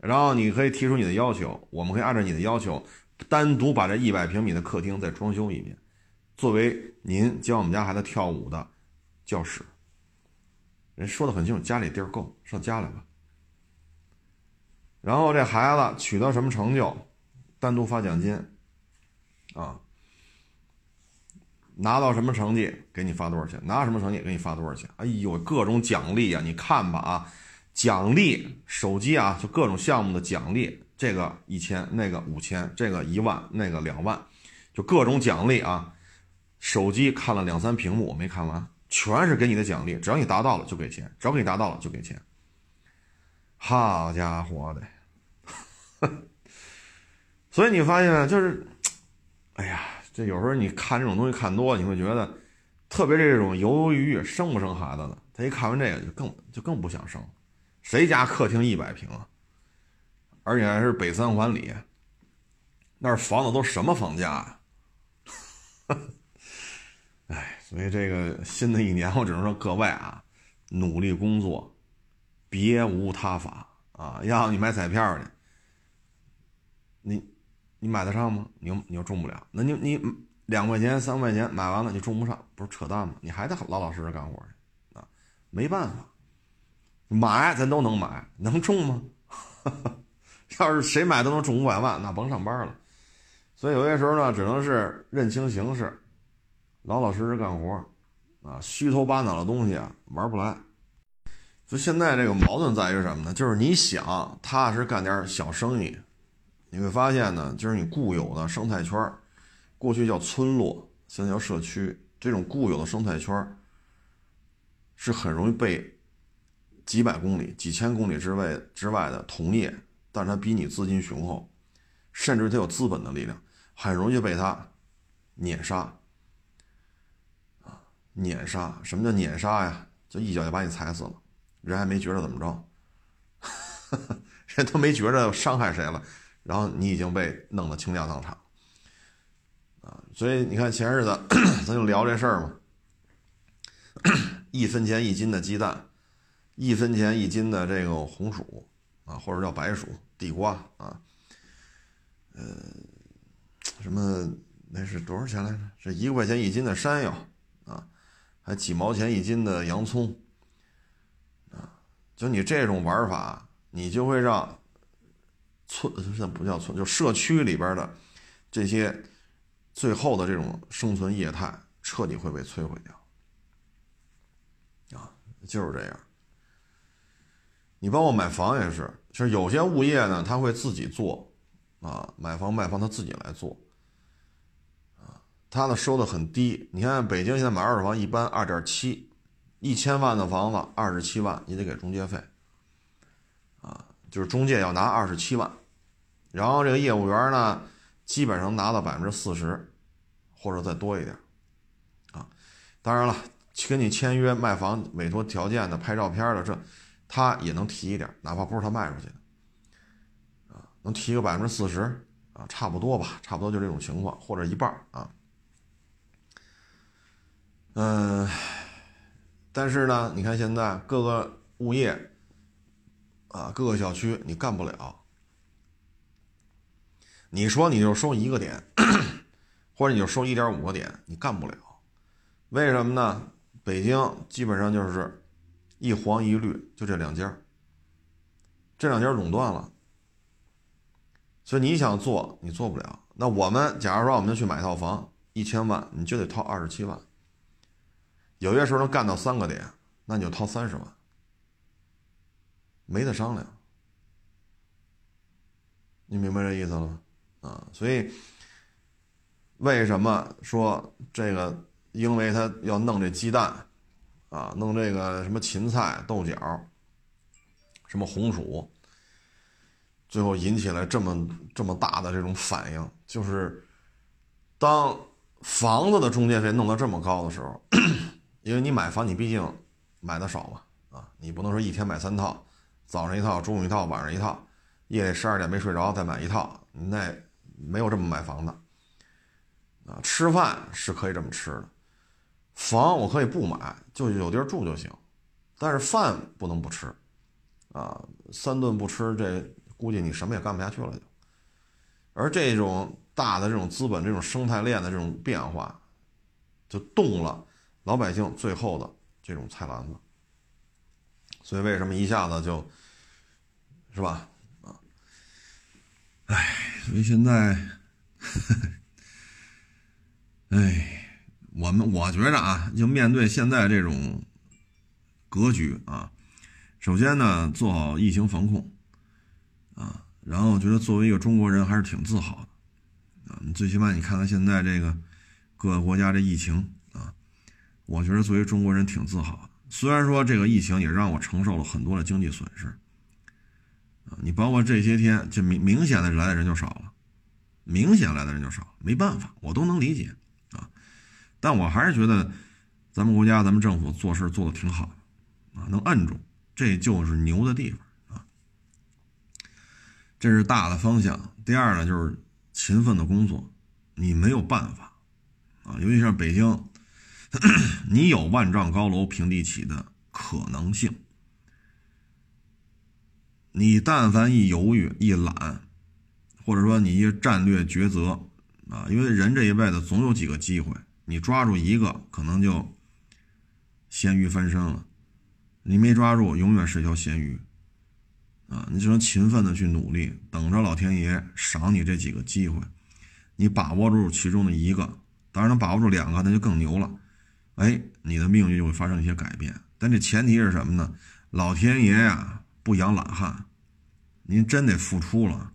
然后你可以提出你的要求，我们可以按照你的要求。单独把这一百平米的客厅再装修一遍，作为您教我们家孩子跳舞的教室。人说的很清楚，家里地儿够，上家来吧。然后这孩子取得什么成就，单独发奖金，啊，拿到什么成绩给你发多少钱，拿什么成绩给你发多少钱。哎呦，各种奖励啊！你看吧啊，奖励手机啊，就各种项目的奖励。这个一千，那个五千，这个一万，那个两万，就各种奖励啊！手机看了两三屏幕，我没看完，全是给你的奖励，只要你达到了就给钱，只要给你达到了就给钱。好家伙的！所以你发现就是，哎呀，这有时候你看这种东西看多，你会觉得，特别这种犹犹豫豫生不生孩子的，他一看完这个就更就更不想生。谁家客厅一百平啊？而且还是北三环里，那儿房子都什么房价啊？哎，所以这个新的一年，我只能说各位啊，努力工作，别无他法啊！要你买彩票去，你你买得上吗？你又你又中不了，那你你两块钱三块钱买完了你中不上，不是扯淡吗？你还得老老实实干活去啊！没办法，买咱都能买，能中吗？哈 哈要是谁买都能中五百万，那甭上班了。所以有些时候呢，只能是认清形势，老老实实干活啊，虚头巴脑的东西啊，玩不来。就现在这个矛盾在于什么呢？就是你想踏实干点小生意，你会发现呢，就是你固有的生态圈过去叫村落，现在叫社区，这种固有的生态圈是很容易被几百公里、几千公里之外之外的同业。但是它比你资金雄厚，甚至它有资本的力量，很容易被它碾杀啊！碾杀，什么叫碾杀呀？就一脚就把你踩死了，人还没觉着怎么着，人都没觉着伤害谁了，然后你已经被弄得倾家荡产啊！所以你看前日子 咱就聊这事儿嘛，一分钱一斤的鸡蛋，一分钱一斤的这个红薯啊，或者叫白薯。地瓜啊，呃，什么那是多少钱来着？是一块钱一斤的山药啊，还几毛钱一斤的洋葱啊？就你这种玩法，你就会让村这不叫村，就社区里边的这些最后的这种生存业态彻底会被摧毁掉啊！就是这样。你包括买房也是。就是有些物业呢，他会自己做，啊，买房卖房他自己来做，啊，他的收的很低。你看北京现在买二手房一般二点七，一千万的房子二十七万，你得给中介费，啊，就是中介要拿二十七万，然后这个业务员呢，基本上拿到百分之四十，或者再多一点，啊，当然了，跟你签约卖房委托条件的、拍照片的这。他也能提一点，哪怕不是他卖出去的，啊，能提个百分之四十啊，差不多吧，差不多就这种情况，或者一半啊。嗯，但是呢，你看现在各个物业啊，各个小区你干不了，你说你就收一个点，或者你就收一点五个点，你干不了，为什么呢？北京基本上就是。一黄一绿，就这两家，这两家垄断了，所以你想做，你做不了。那我们假如说我们去买套房，一千万，你就得掏二十七万。有些时候能干到三个点，那你就掏三十万，没得商量。你明白这意思了吗？啊，所以为什么说这个因为他要弄这鸡蛋，啊，弄这个什么芹菜、豆角，什么红薯，最后引起来这么这么大的这种反应，就是当房子的中介费弄到这么高的时候，因为你买房你毕竟买的少嘛，啊，你不能说一天买三套，早上一套，中午一套，晚上一套，夜里十二点没睡着再买一套，那没有这么买房的，啊，吃饭是可以这么吃的。房我可以不买，就有地儿住就行，但是饭不能不吃，啊，三顿不吃，这估计你什么也干不下去了就。而这种大的这种资本、这种生态链的这种变化，就动了老百姓最后的这种菜篮子。所以为什么一下子就，是吧？啊，哎，所以现在，哎。我们我觉着啊，就面对现在这种格局啊，首先呢，做好疫情防控啊，然后我觉得作为一个中国人还是挺自豪的啊。你最起码你看看现在这个各个国家这疫情啊，我觉得作为中国人挺自豪的。虽然说这个疫情也让我承受了很多的经济损失啊，你包括这些天就明明显的来的人就少了，明显来的人就少，没办法，我都能理解。但我还是觉得，咱们国家、咱们政府做事做的挺好的，啊，能摁住，这就是牛的地方啊。这是大的方向。第二呢，就是勤奋的工作，你没有办法，啊，尤其像北京，你有万丈高楼平地起的可能性，你但凡一犹豫、一懒，或者说你一战略抉择，啊，因为人这一辈子总有几个机会。你抓住一个，可能就咸鱼翻身了；你没抓住，永远是一条咸鱼。啊，你只能勤奋的去努力，等着老天爷赏你这几个机会。你把握住其中的一个，当然能把握住两个，那就更牛了。哎，你的命运就会发生一些改变。但这前提是什么呢？老天爷呀，不养懒汉，您真得付出了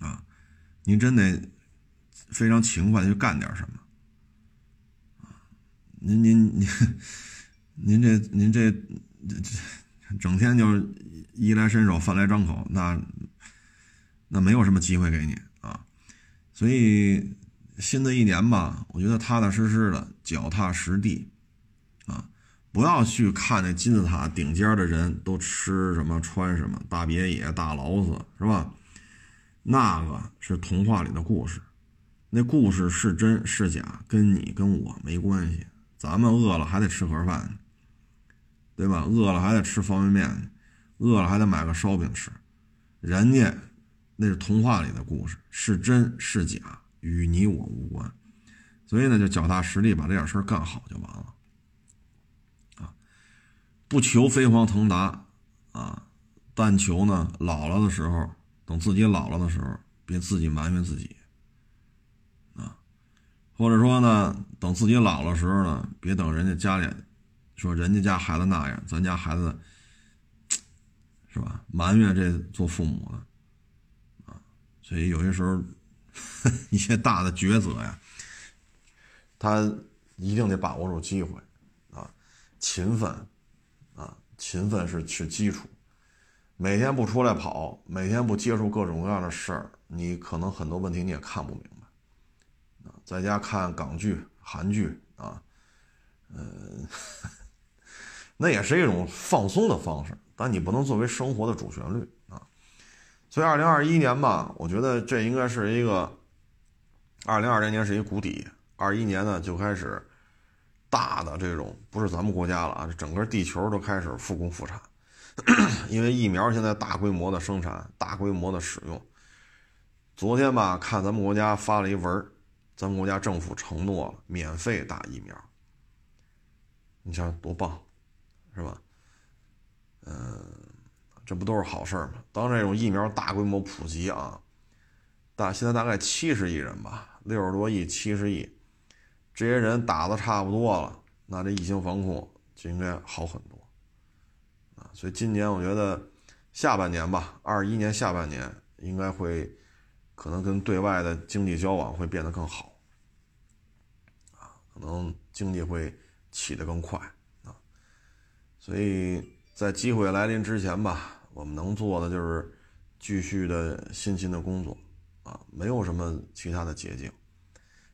啊！您真得非常勤快的去干点什么。您您您，您这您这这整天就衣来伸手饭来张口，那那没有什么机会给你啊。所以新的一年吧，我觉得踏踏实实的，脚踏实地啊，不要去看那金字塔顶尖的人都吃什么穿什么，大别野大劳斯是吧？那个是童话里的故事，那故事是真是假，跟你跟我没关系。咱们饿了还得吃盒饭，对吧？饿了还得吃方便面，饿了还得买个烧饼吃。人家那是童话里的故事，是真是假与你我无关。所以呢，就脚踏实地把这点事儿干好就完了。啊，不求飞黄腾达啊，但求呢老了的时候，等自己老了的时候，别自己埋怨自己。或者说呢，等自己老了时候呢，别等人家家里说人家家孩子那样，咱家孩子是吧？埋怨这做父母的啊，所以有些时候 一些大的抉择呀，他一定得把握住机会啊，勤奋啊，勤奋是是基础，每天不出来跑，每天不接触各种各样的事儿，你可能很多问题你也看不明白。在家看港剧、韩剧啊，嗯，那也是一种放松的方式，但你不能作为生活的主旋律啊。所以，二零二一年吧，我觉得这应该是一个二零二零年是一个谷底，二一年呢就开始大的这种，不是咱们国家了啊，整个地球都开始复工复产，因为疫苗现在大规模的生产、大规模的使用。昨天吧，看咱们国家发了一文儿。咱们国家政府承诺了免费打疫苗，你想多棒，是吧？嗯，这不都是好事吗？当这种疫苗大规模普及啊，大现在大概七十亿人吧，六十多亿、七十亿，这些人打的差不多了，那这疫情防控就应该好很多啊。所以今年我觉得下半年吧，二一年下半年应该会可能跟对外的经济交往会变得更好。可能经济会起得更快啊。所以在机会来临之前吧，我们能做的就是继续的辛勤的工作啊，没有什么其他的捷径。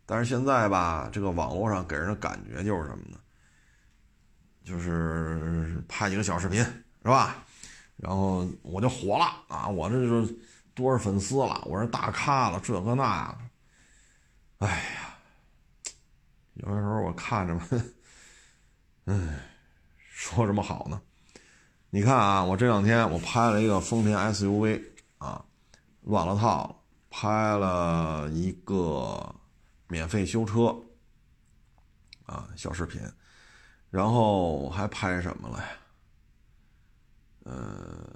但是现在吧，这个网络上给人的感觉就是什么呢？就是拍几个小视频，是吧？然后我就火了啊！我这就多少粉丝了，我是大咖了，这个那个。哎呀，有的时候我看着吧，哎，说什么好呢？你看啊，我这两天我拍了一个丰田 SUV 啊，乱了套了，拍了一个免费修车啊小视频，然后还拍什么了呀？呃，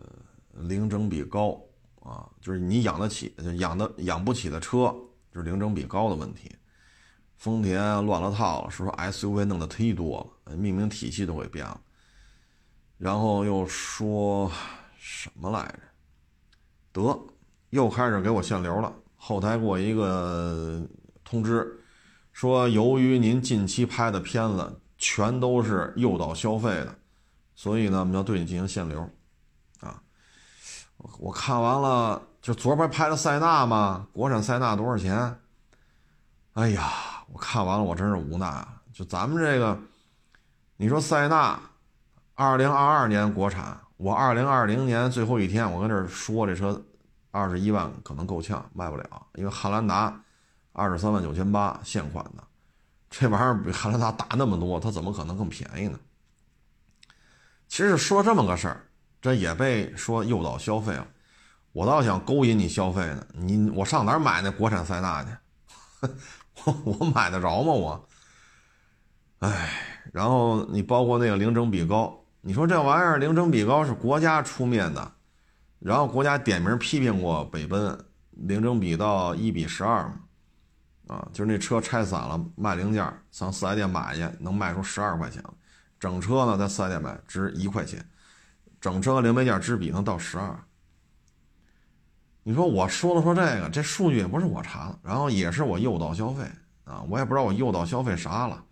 零整比高啊，就是你养得起，养的养不起的车。就是零整比高的问题，丰田乱了套了，是说 SUV 弄得忒多了，命名体系都给变了。然后又说什么来着？得，又开始给我限流了。后台给我一个通知，说由于您近期拍的片子全都是诱导消费的，所以呢，我们要对你进行限流。啊，我看完了。就昨边拍的塞纳嘛，国产塞纳多少钱？哎呀，我看完了，我真是无奈啊。就咱们这个，你说塞纳，二零二二年国产，我二零二零年最后一天，我跟这说这车二十一万可能够呛，卖不了，因为汉兰达二十三万九千八现款的，这玩意儿比汉兰达大那么多，它怎么可能更便宜呢？其实说这么个事儿，这也被说诱导消费了。我倒想勾引你消费呢，你我上哪儿买那国产塞纳去？我买得着吗？我，哎，然后你包括那个零整比高，你说这玩意儿零整比高是国家出面的，然后国家点名批评过北奔零整比到一比十二嘛，啊，就是那车拆散了卖零件，上四 S 店买去能卖出十二块钱，整车呢在四 S 店买值一块钱，整车零配件支比能到十二。你说我说了说这个，这数据也不是我查的，然后也是我诱导消费啊，我也不知道我诱导消费啥了，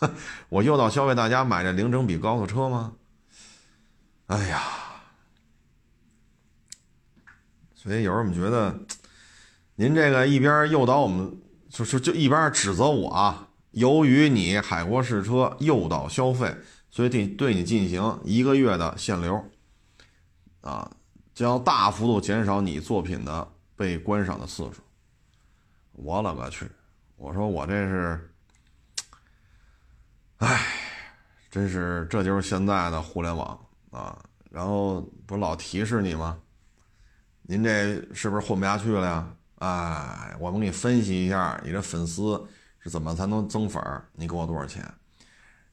我诱导消费大家买这零整比高的车吗？哎呀，所以有时候我们觉得，您这个一边诱导我们，就就就一边指责我啊，由于你海国试车诱导消费，所以对对你进行一个月的限流，啊。将大幅度减少你作品的被观赏的次数。我勒个去！我说我这是，哎，真是这就是现在的互联网啊！然后不老提示你吗？您这是不是混不下去了呀？哎，我们给你分析一下，你这粉丝是怎么才能增粉？你给我多少钱？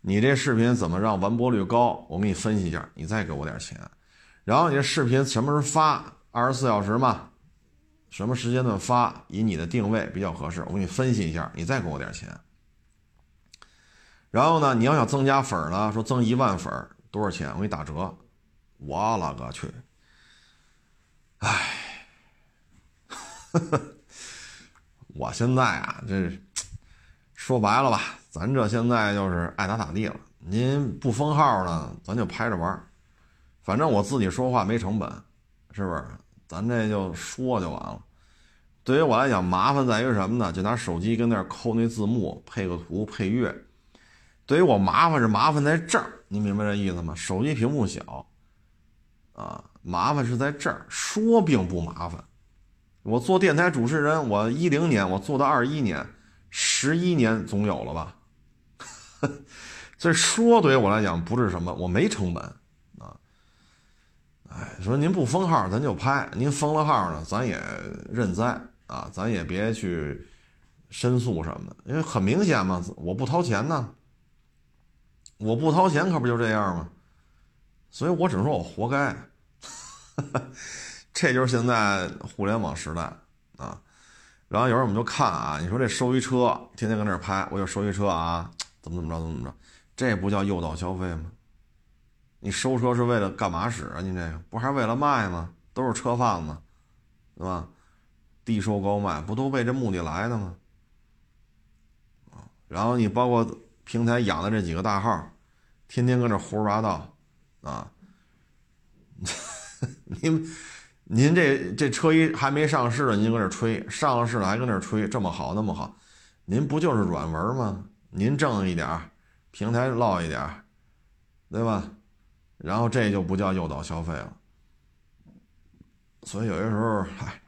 你这视频怎么让完播率高？我给你分析一下，你再给我点钱。然后你这视频什么时候发？二十四小时嘛，什么时间段发？以你的定位比较合适，我给你分析一下，你再给我点钱。然后呢，你要想增加粉儿呢，说增一万粉儿多少钱？我给你打折。我了个去！哎，我现在啊，这说白了吧，咱这现在就是爱咋咋地了。您不封号呢，咱就拍着玩儿。反正我自己说话没成本，是不是？咱这就说就完了。对于我来讲，麻烦在于什么呢？就拿手机跟那儿抠那字幕，配个图配乐。对于我麻烦是麻烦在这儿，你明白这意思吗？手机屏幕小，啊，麻烦是在这儿。说并不麻烦。我做电台主持人，我一零年我做到二一年，十一年总有了吧？所以说对于我来讲不是什么，我没成本。哎，说您不封号，咱就拍；您封了号呢，咱也认栽啊，咱也别去申诉什么的，因为很明显嘛，我不掏钱呢，我不掏钱，可不就这样吗？所以我只能说我活该。这就是现在互联网时代啊。然后有时候我们就看啊，你说这收一车，天天搁那拍，我就收一车啊，怎么怎么着，怎么怎么着，这不叫诱导消费吗？你收车是为了干嘛使啊？你这个不还是为了卖吗？都是车贩子，对吧？低收高卖，不都为这目的来的吗？啊，然后你包括平台养的这几个大号，天天搁这胡说八道啊！您您这这车一还没上市呢，您搁这吹；上了市了还搁那吹，这么好那么好，您不就是软文吗？您挣一点平台落一点对吧？然后这就不叫诱导消费了。所以有些时候，嗨，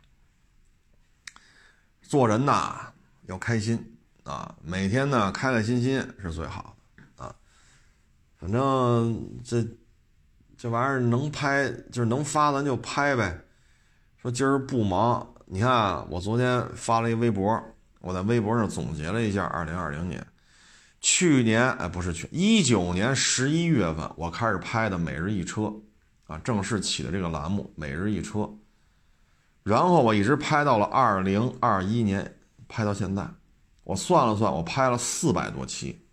做人呐要开心啊，每天呢开开心心是最好的啊。反正这这玩意儿能拍就是能发，咱就拍呗。说今儿不忙，你看我昨天发了一微博，我在微博上总结了一下二零二零年。去年哎，不是去一九年十一月份，我开始拍的《每日一车》，啊，正式起的这个栏目《每日一车》，然后我一直拍到了二零二一年，拍到现在，我算了算，我拍了四百多期。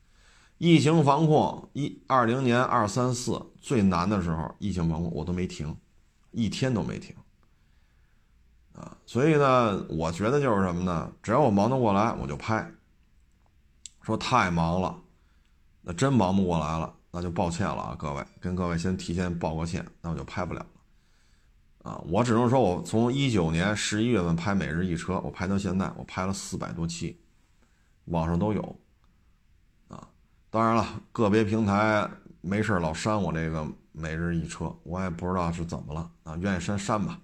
疫情防控一二零年二三四最难的时候，疫情防控我都没停，一天都没停，啊，所以呢，我觉得就是什么呢？只要我忙得过来，我就拍。说太忙了，那真忙不过来了，那就抱歉了啊，各位，跟各位先提前报个歉，那我就拍不了了，啊，我只能说，我从一九年十一月份拍每日一车，我拍到现在，我拍了四百多期，网上都有，啊，当然了，个别平台没事老删我这个每日一车，我也不知道是怎么了啊，愿意删删吧，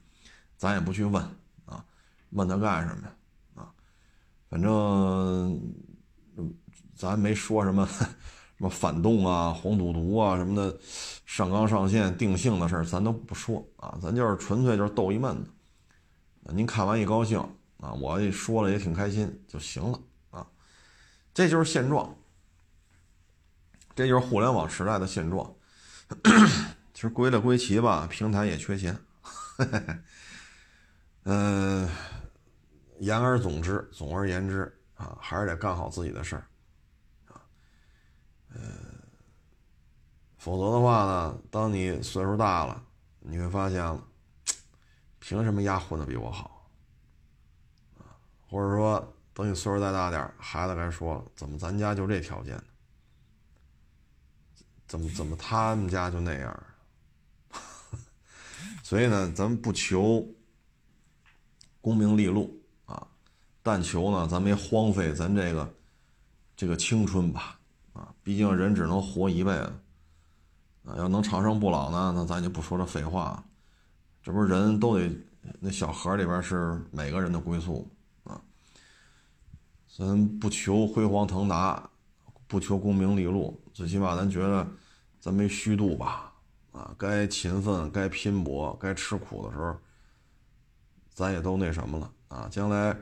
咱也不去问啊，问他干什么呀，啊，反正。咱没说什么 什么反动啊、黄赌毒啊什么的，上纲上线定性的事儿，咱都不说啊。咱就是纯粹就是逗一闷子。您看完一高兴啊，我一说了也挺开心就行了啊。这就是现状，这就是互联网时代的现状。其实归了归齐吧，平台也缺钱。嗯，言而总之，总而言之啊，还是得干好自己的事儿。呃，否则的话呢，当你岁数大了，你会发现了，凭什么丫混的比我好？或者说，等你岁数再大点孩子该说了，怎么咱家就这条件？怎么怎么他们家就那样？所以呢，咱们不求功名利禄啊，但求呢，咱没荒废咱这个这个青春吧。毕竟人只能活一辈子，啊，要能长生不老呢，那咱就不说这废话，这不是人都得那小盒里边是每个人的归宿啊，咱不求辉煌腾达，不求功名利禄，最起码咱觉得咱没虚度吧，啊，该勤奋、该拼搏、该吃苦的时候，咱也都那什么了。啊，将来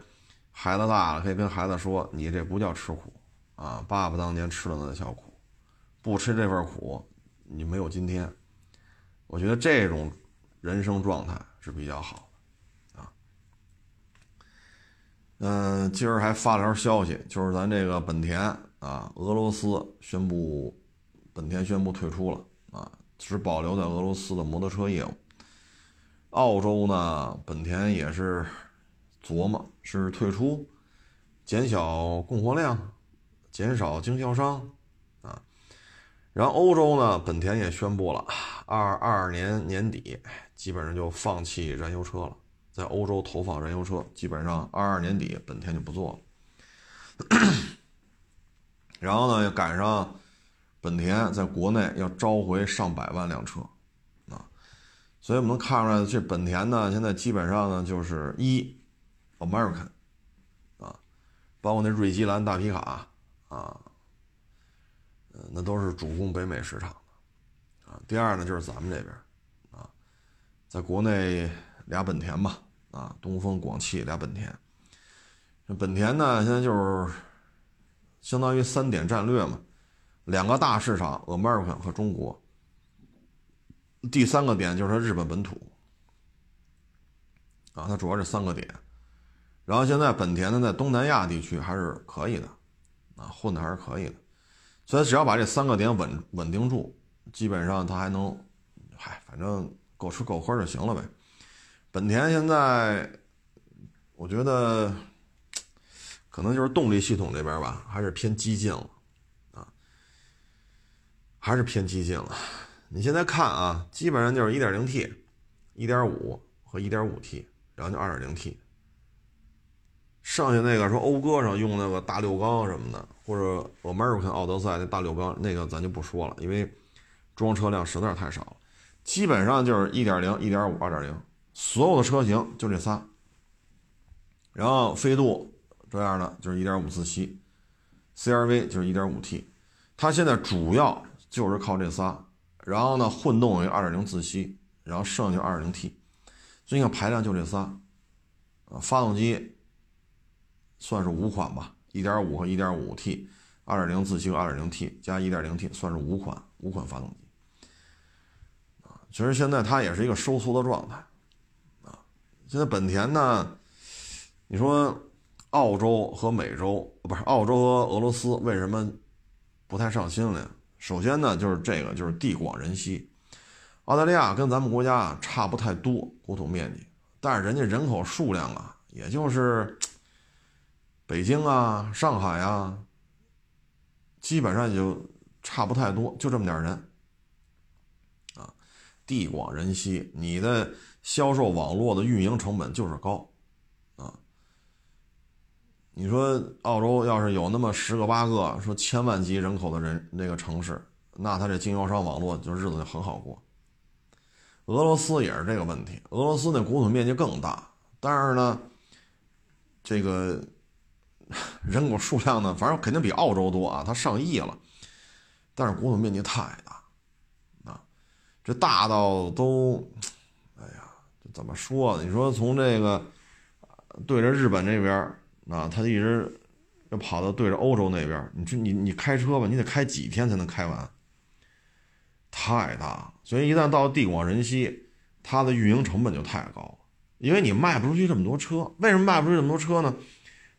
孩子大了，可以跟孩子说，你这不叫吃苦。啊，爸爸当年吃了那小苦，不吃这份苦，你没有今天。我觉得这种人生状态是比较好的啊。嗯，今儿还发了条消息，就是咱这个本田啊，俄罗斯宣布，本田宣布退出了啊，只保留在俄罗斯的摩托车业务。澳洲呢，本田也是琢磨是退出，减小供货量。减少经销商，啊，然后欧洲呢，本田也宣布了，二二年年底基本上就放弃燃油车了，在欧洲投放燃油车，基本上二二年底本田就不做了。然后呢，又赶上本田在国内要召回上百万辆车，啊，所以我们能看出来，这本田呢，现在基本上呢就是一 American，啊，包括那锐基蓝大皮卡。啊，那都是主攻北美市场的，啊，第二呢就是咱们这边，啊，在国内俩本田吧，啊，东风、广汽俩本田，本田呢现在就是相当于三点战略嘛，两个大市场，American 和中国，第三个点就是它日本本土，啊，它主要是三个点，然后现在本田呢在东南亚地区还是可以的。啊，混的还是可以的，所以只要把这三个点稳稳定住，基本上他还能，嗨，反正够吃够喝就行了呗。本田现在，我觉得可能就是动力系统这边吧，还是偏激进了，啊，还是偏激进了。你现在看啊，基本上就是 1.0T、1.5和 1.5T，然后就 2.0T。剩下那个说讴歌上用那个大六缸什么的，或者 American 奥德赛那大六缸，那个咱就不说了，因为装车辆实在是太少了。基本上就是1.0、1.5、2.0，所有的车型就这仨。然后飞度这样的就是1.5自吸，CRV 就是 1.5T，它现在主要就是靠这仨。然后呢，混动为2.0自吸，然后剩下就 2.0T，所以你看排量就这仨。啊，发动机。算是五款吧，一点五和一点五 T，二点零自吸和二点零 T 加一点零 T，算是五款五款发动机。啊，其实现在它也是一个收缩的状态。啊，现在本田呢，你说澳洲和美洲不是澳洲和俄罗斯为什么不太上心了？首先呢，就是这个就是地广人稀，澳大利亚跟咱们国家差不太多国土面积，但是人家人口数量啊，也就是。北京啊，上海啊，基本上也就差不太多，就这么点人，啊，地广人稀，你的销售网络的运营成本就是高，啊，你说澳洲要是有那么十个八个说千万级人口的人那个城市，那他这经销商网络就日子就很好过。俄罗斯也是这个问题，俄罗斯那国土面积更大，但是呢，这个。人口数量呢，反正肯定比澳洲多啊，它上亿了，但是国土面积太大，啊，这大到都，哎呀，这怎么说呢？你说从这个对着日本这边，啊，它一直要跑到对着欧洲那边，你说你你开车吧，你得开几天才能开完？太大，所以一旦到地广人稀，它的运营成本就太高了，因为你卖不出去这么多车。为什么卖不出去这么多车呢？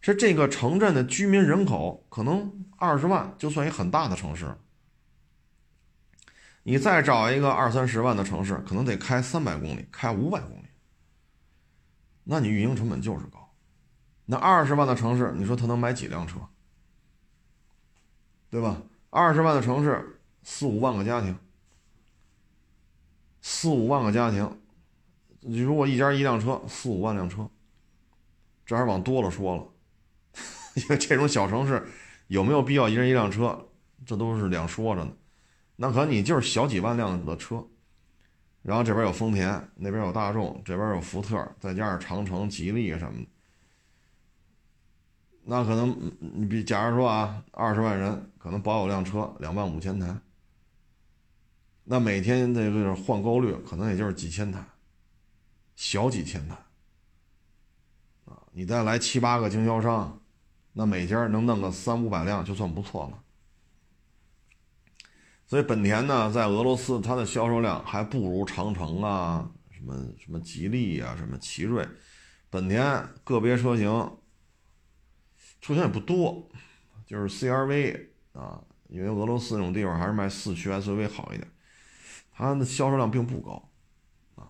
是这个城镇的居民人口可能二十万，就算一很大的城市。你再找一个二三十万的城市，可能得开三百公里，开五百公里。那你运营成本就是高。那二十万的城市，你说他能买几辆车？对吧？二十万的城市，四五万个家庭，四五万个家庭，你如果一家一辆车，四五万辆车，这还往多了说了。因为这种小城市，有没有必要一人一辆车，这都是两说着呢。那可能你就是小几万辆的车，然后这边有丰田，那边有大众，这边有福特，再加上长城、吉利什么的，那可能你比假如说啊，二十万人可能保有辆车两万五千台，那每天这个换购率可能也就是几千台，小几千台啊，你再来七八个经销商。那每家能弄个三五百辆就算不错了，所以本田呢，在俄罗斯它的销售量还不如长城啊，什么什么吉利啊，什么奇瑞，本田个别车型车型也不多，就是 CRV 啊，因为俄罗斯那种地方还是卖四驱 SUV 好一点，它的销售量并不高啊，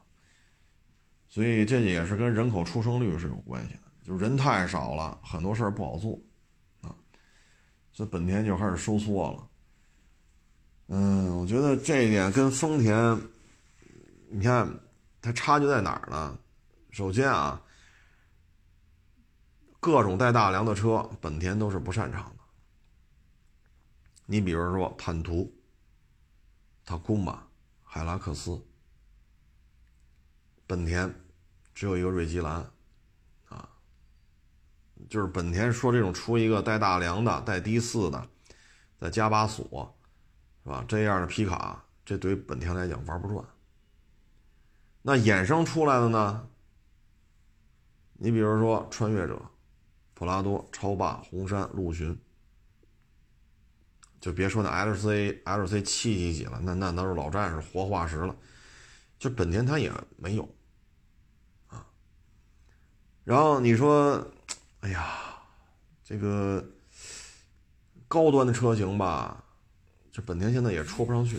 所以这也是跟人口出生率是有关系的。就人太少了，很多事儿不好做，啊，所以本田就开始收缩了。嗯，我觉得这一点跟丰田，你看它差距在哪儿呢？首先啊，各种带大梁的车，本田都是不擅长的。你比如说坦途、塔库马、海拉克斯，本田只有一个锐际兰。就是本田说这种出一个带大梁的、带低四的，再加把锁，是吧？这样的皮卡，这对于本田来讲玩不转。那衍生出来的呢？你比如说穿越者、普拉多、超霸、红杉、陆巡，就别说那 LC、LC 七几几了，那那都是老战士、活化石了。就本田它也没有啊。然后你说。哎呀，这个高端的车型吧，这本田现在也戳不上去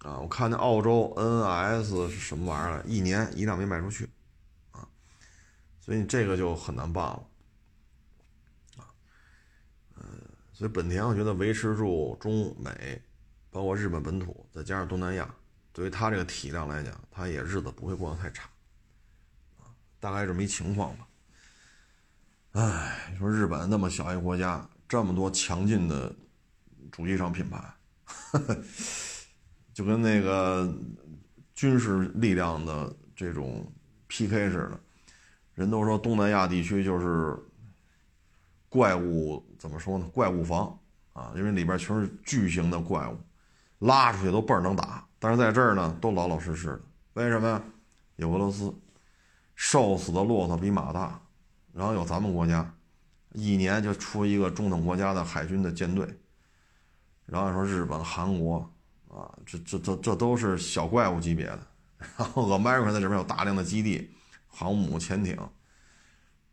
啊！我看那澳洲 NS 是什么玩意儿，一年一辆没卖出去啊，所以这个就很难办了啊。所以本田我觉得维持住中美，包括日本本土，再加上东南亚，对于它这个体量来讲，它也日子不会过得太差，大概这么一情况吧。哎，你说日本那么小一国家，这么多强劲的主机厂品牌，就跟那个军事力量的这种 PK 似的。人都说东南亚地区就是怪物，怎么说呢？怪物房啊，因为里边全是巨型的怪物，拉出去都倍儿能打。但是在这儿呢，都老老实实的。为什么呀？有俄罗斯，瘦死的骆驼比马大。然后有咱们国家，一年就出一个中等国家的海军的舰队。然后说日本、韩国啊，这这这这都是小怪物级别的。然后 America 在这边有大量的基地、航母、潜艇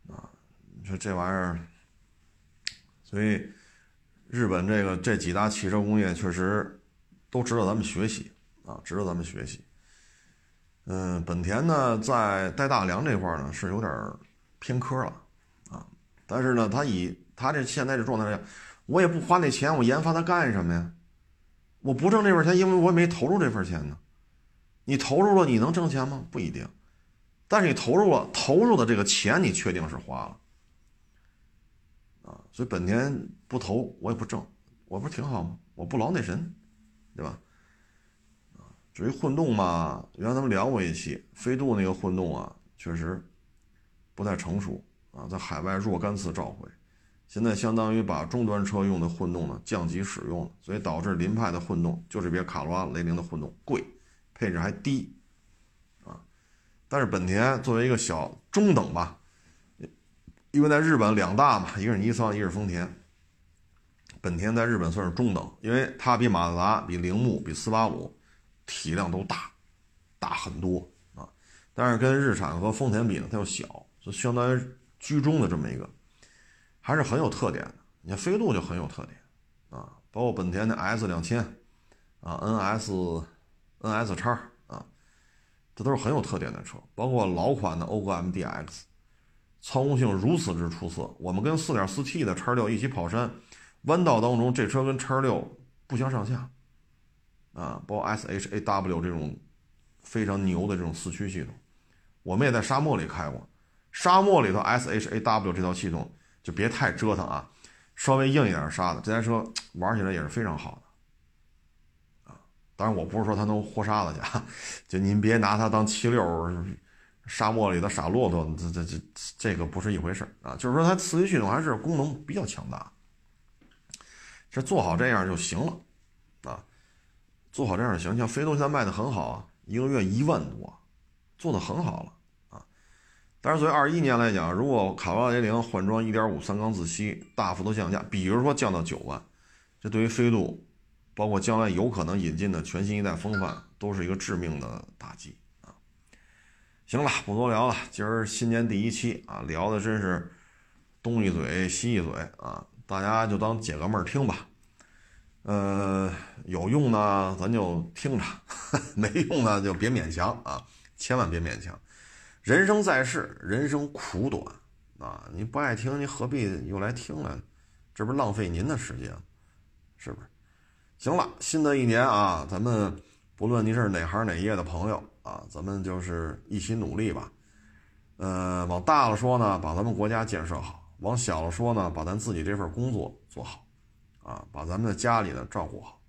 啊，你说这玩意儿，所以日本这个这几大汽车工业确实都值得咱们学习啊，值得咱们学习。嗯，本田呢在带大梁这块呢是有点。偏科了，啊！但是呢，他以他这现在这状态来讲，我也不花那钱，我研发它干什么呀？我不挣这份钱，因为我也没投入这份钱呢。你投入了，你能挣钱吗？不一定。但是你投入了，投入的这个钱，你确定是花了，啊！所以本田不投，我也不挣，我不是挺好吗？我不劳那神，对吧？啊！至于混动嘛，原来咱们聊过一期，飞度那个混动啊，确实。不太成熟啊，在海外若干次召回，现在相当于把中端车用的混动呢降级使用了，所以导致凌派的混动就是比卡罗拉、雷凌的混动贵，配置还低啊。但是本田作为一个小中等吧，因为在日本两大嘛，一个是尼桑，一个是丰田，本田在日本算是中等，因为它比马自达、比铃木、比斯巴鲁体量都大，大很多啊。但是跟日产和丰田比呢，它又小。就相当于居中的这么一个，还是很有特点的。你看飞度就很有特点啊，包括本田的 S 两千啊，NS、NS 叉啊，这都是很有特点的车。包括老款的讴歌 MDX，操控性如此之出色。我们跟 4.4T 的叉六一起跑山，弯道当中这车跟叉六不相上下啊。包括 SHAW 这种非常牛的这种四驱系统，我们也在沙漠里开过。沙漠里头，SHAW 这套系统就别太折腾啊，稍微硬一点沙子，这台车玩起来也是非常好的啊。当然，我不是说它能活沙子去，就您别拿它当七六，沙漠里的傻骆驼，这这这这个不是一回事啊。就是说，它四驱系统还是功能比较强大，这做好这样就行了啊。做好这样就行，像飞度现在卖的很好啊，一个月一万多，做的很好了。但是，作为二一年来讲，如果卡罗拉雷凌换装1.5三缸自吸，大幅度降价，比如说降到九万，这对于飞度，包括将来有可能引进的全新一代风范，都是一个致命的打击啊！行了，不多聊了，今儿新年第一期啊，聊的真是东一嘴西一嘴啊，大家就当解个闷儿听吧。呃，有用呢，咱就听着；没用呢，就别勉强啊，千万别勉强。人生在世，人生苦短，啊，你不爱听，你何必又来听呢？这不是浪费您的时间，是不是？行了，新的一年啊，咱们不论您是哪行哪业的朋友啊，咱们就是一起努力吧。呃，往大了说呢，把咱们国家建设好；往小了说呢，把咱自己这份工作做好，啊，把咱们的家里呢照顾好。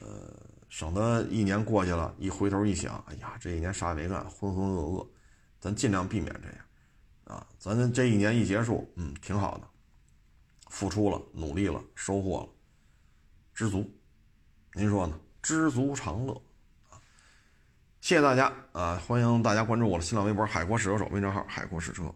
呃，省得一年过去了，一回头一想，哎呀，这一年啥也没干，浑浑噩噩。咱尽量避免这样，啊，咱这一年一结束，嗯，挺好的，付出了，努力了，收获了，知足，您说呢？知足常乐，谢谢大家啊！欢迎大家关注我的新浪微博“海阔试车手”微信号“海阔试车”。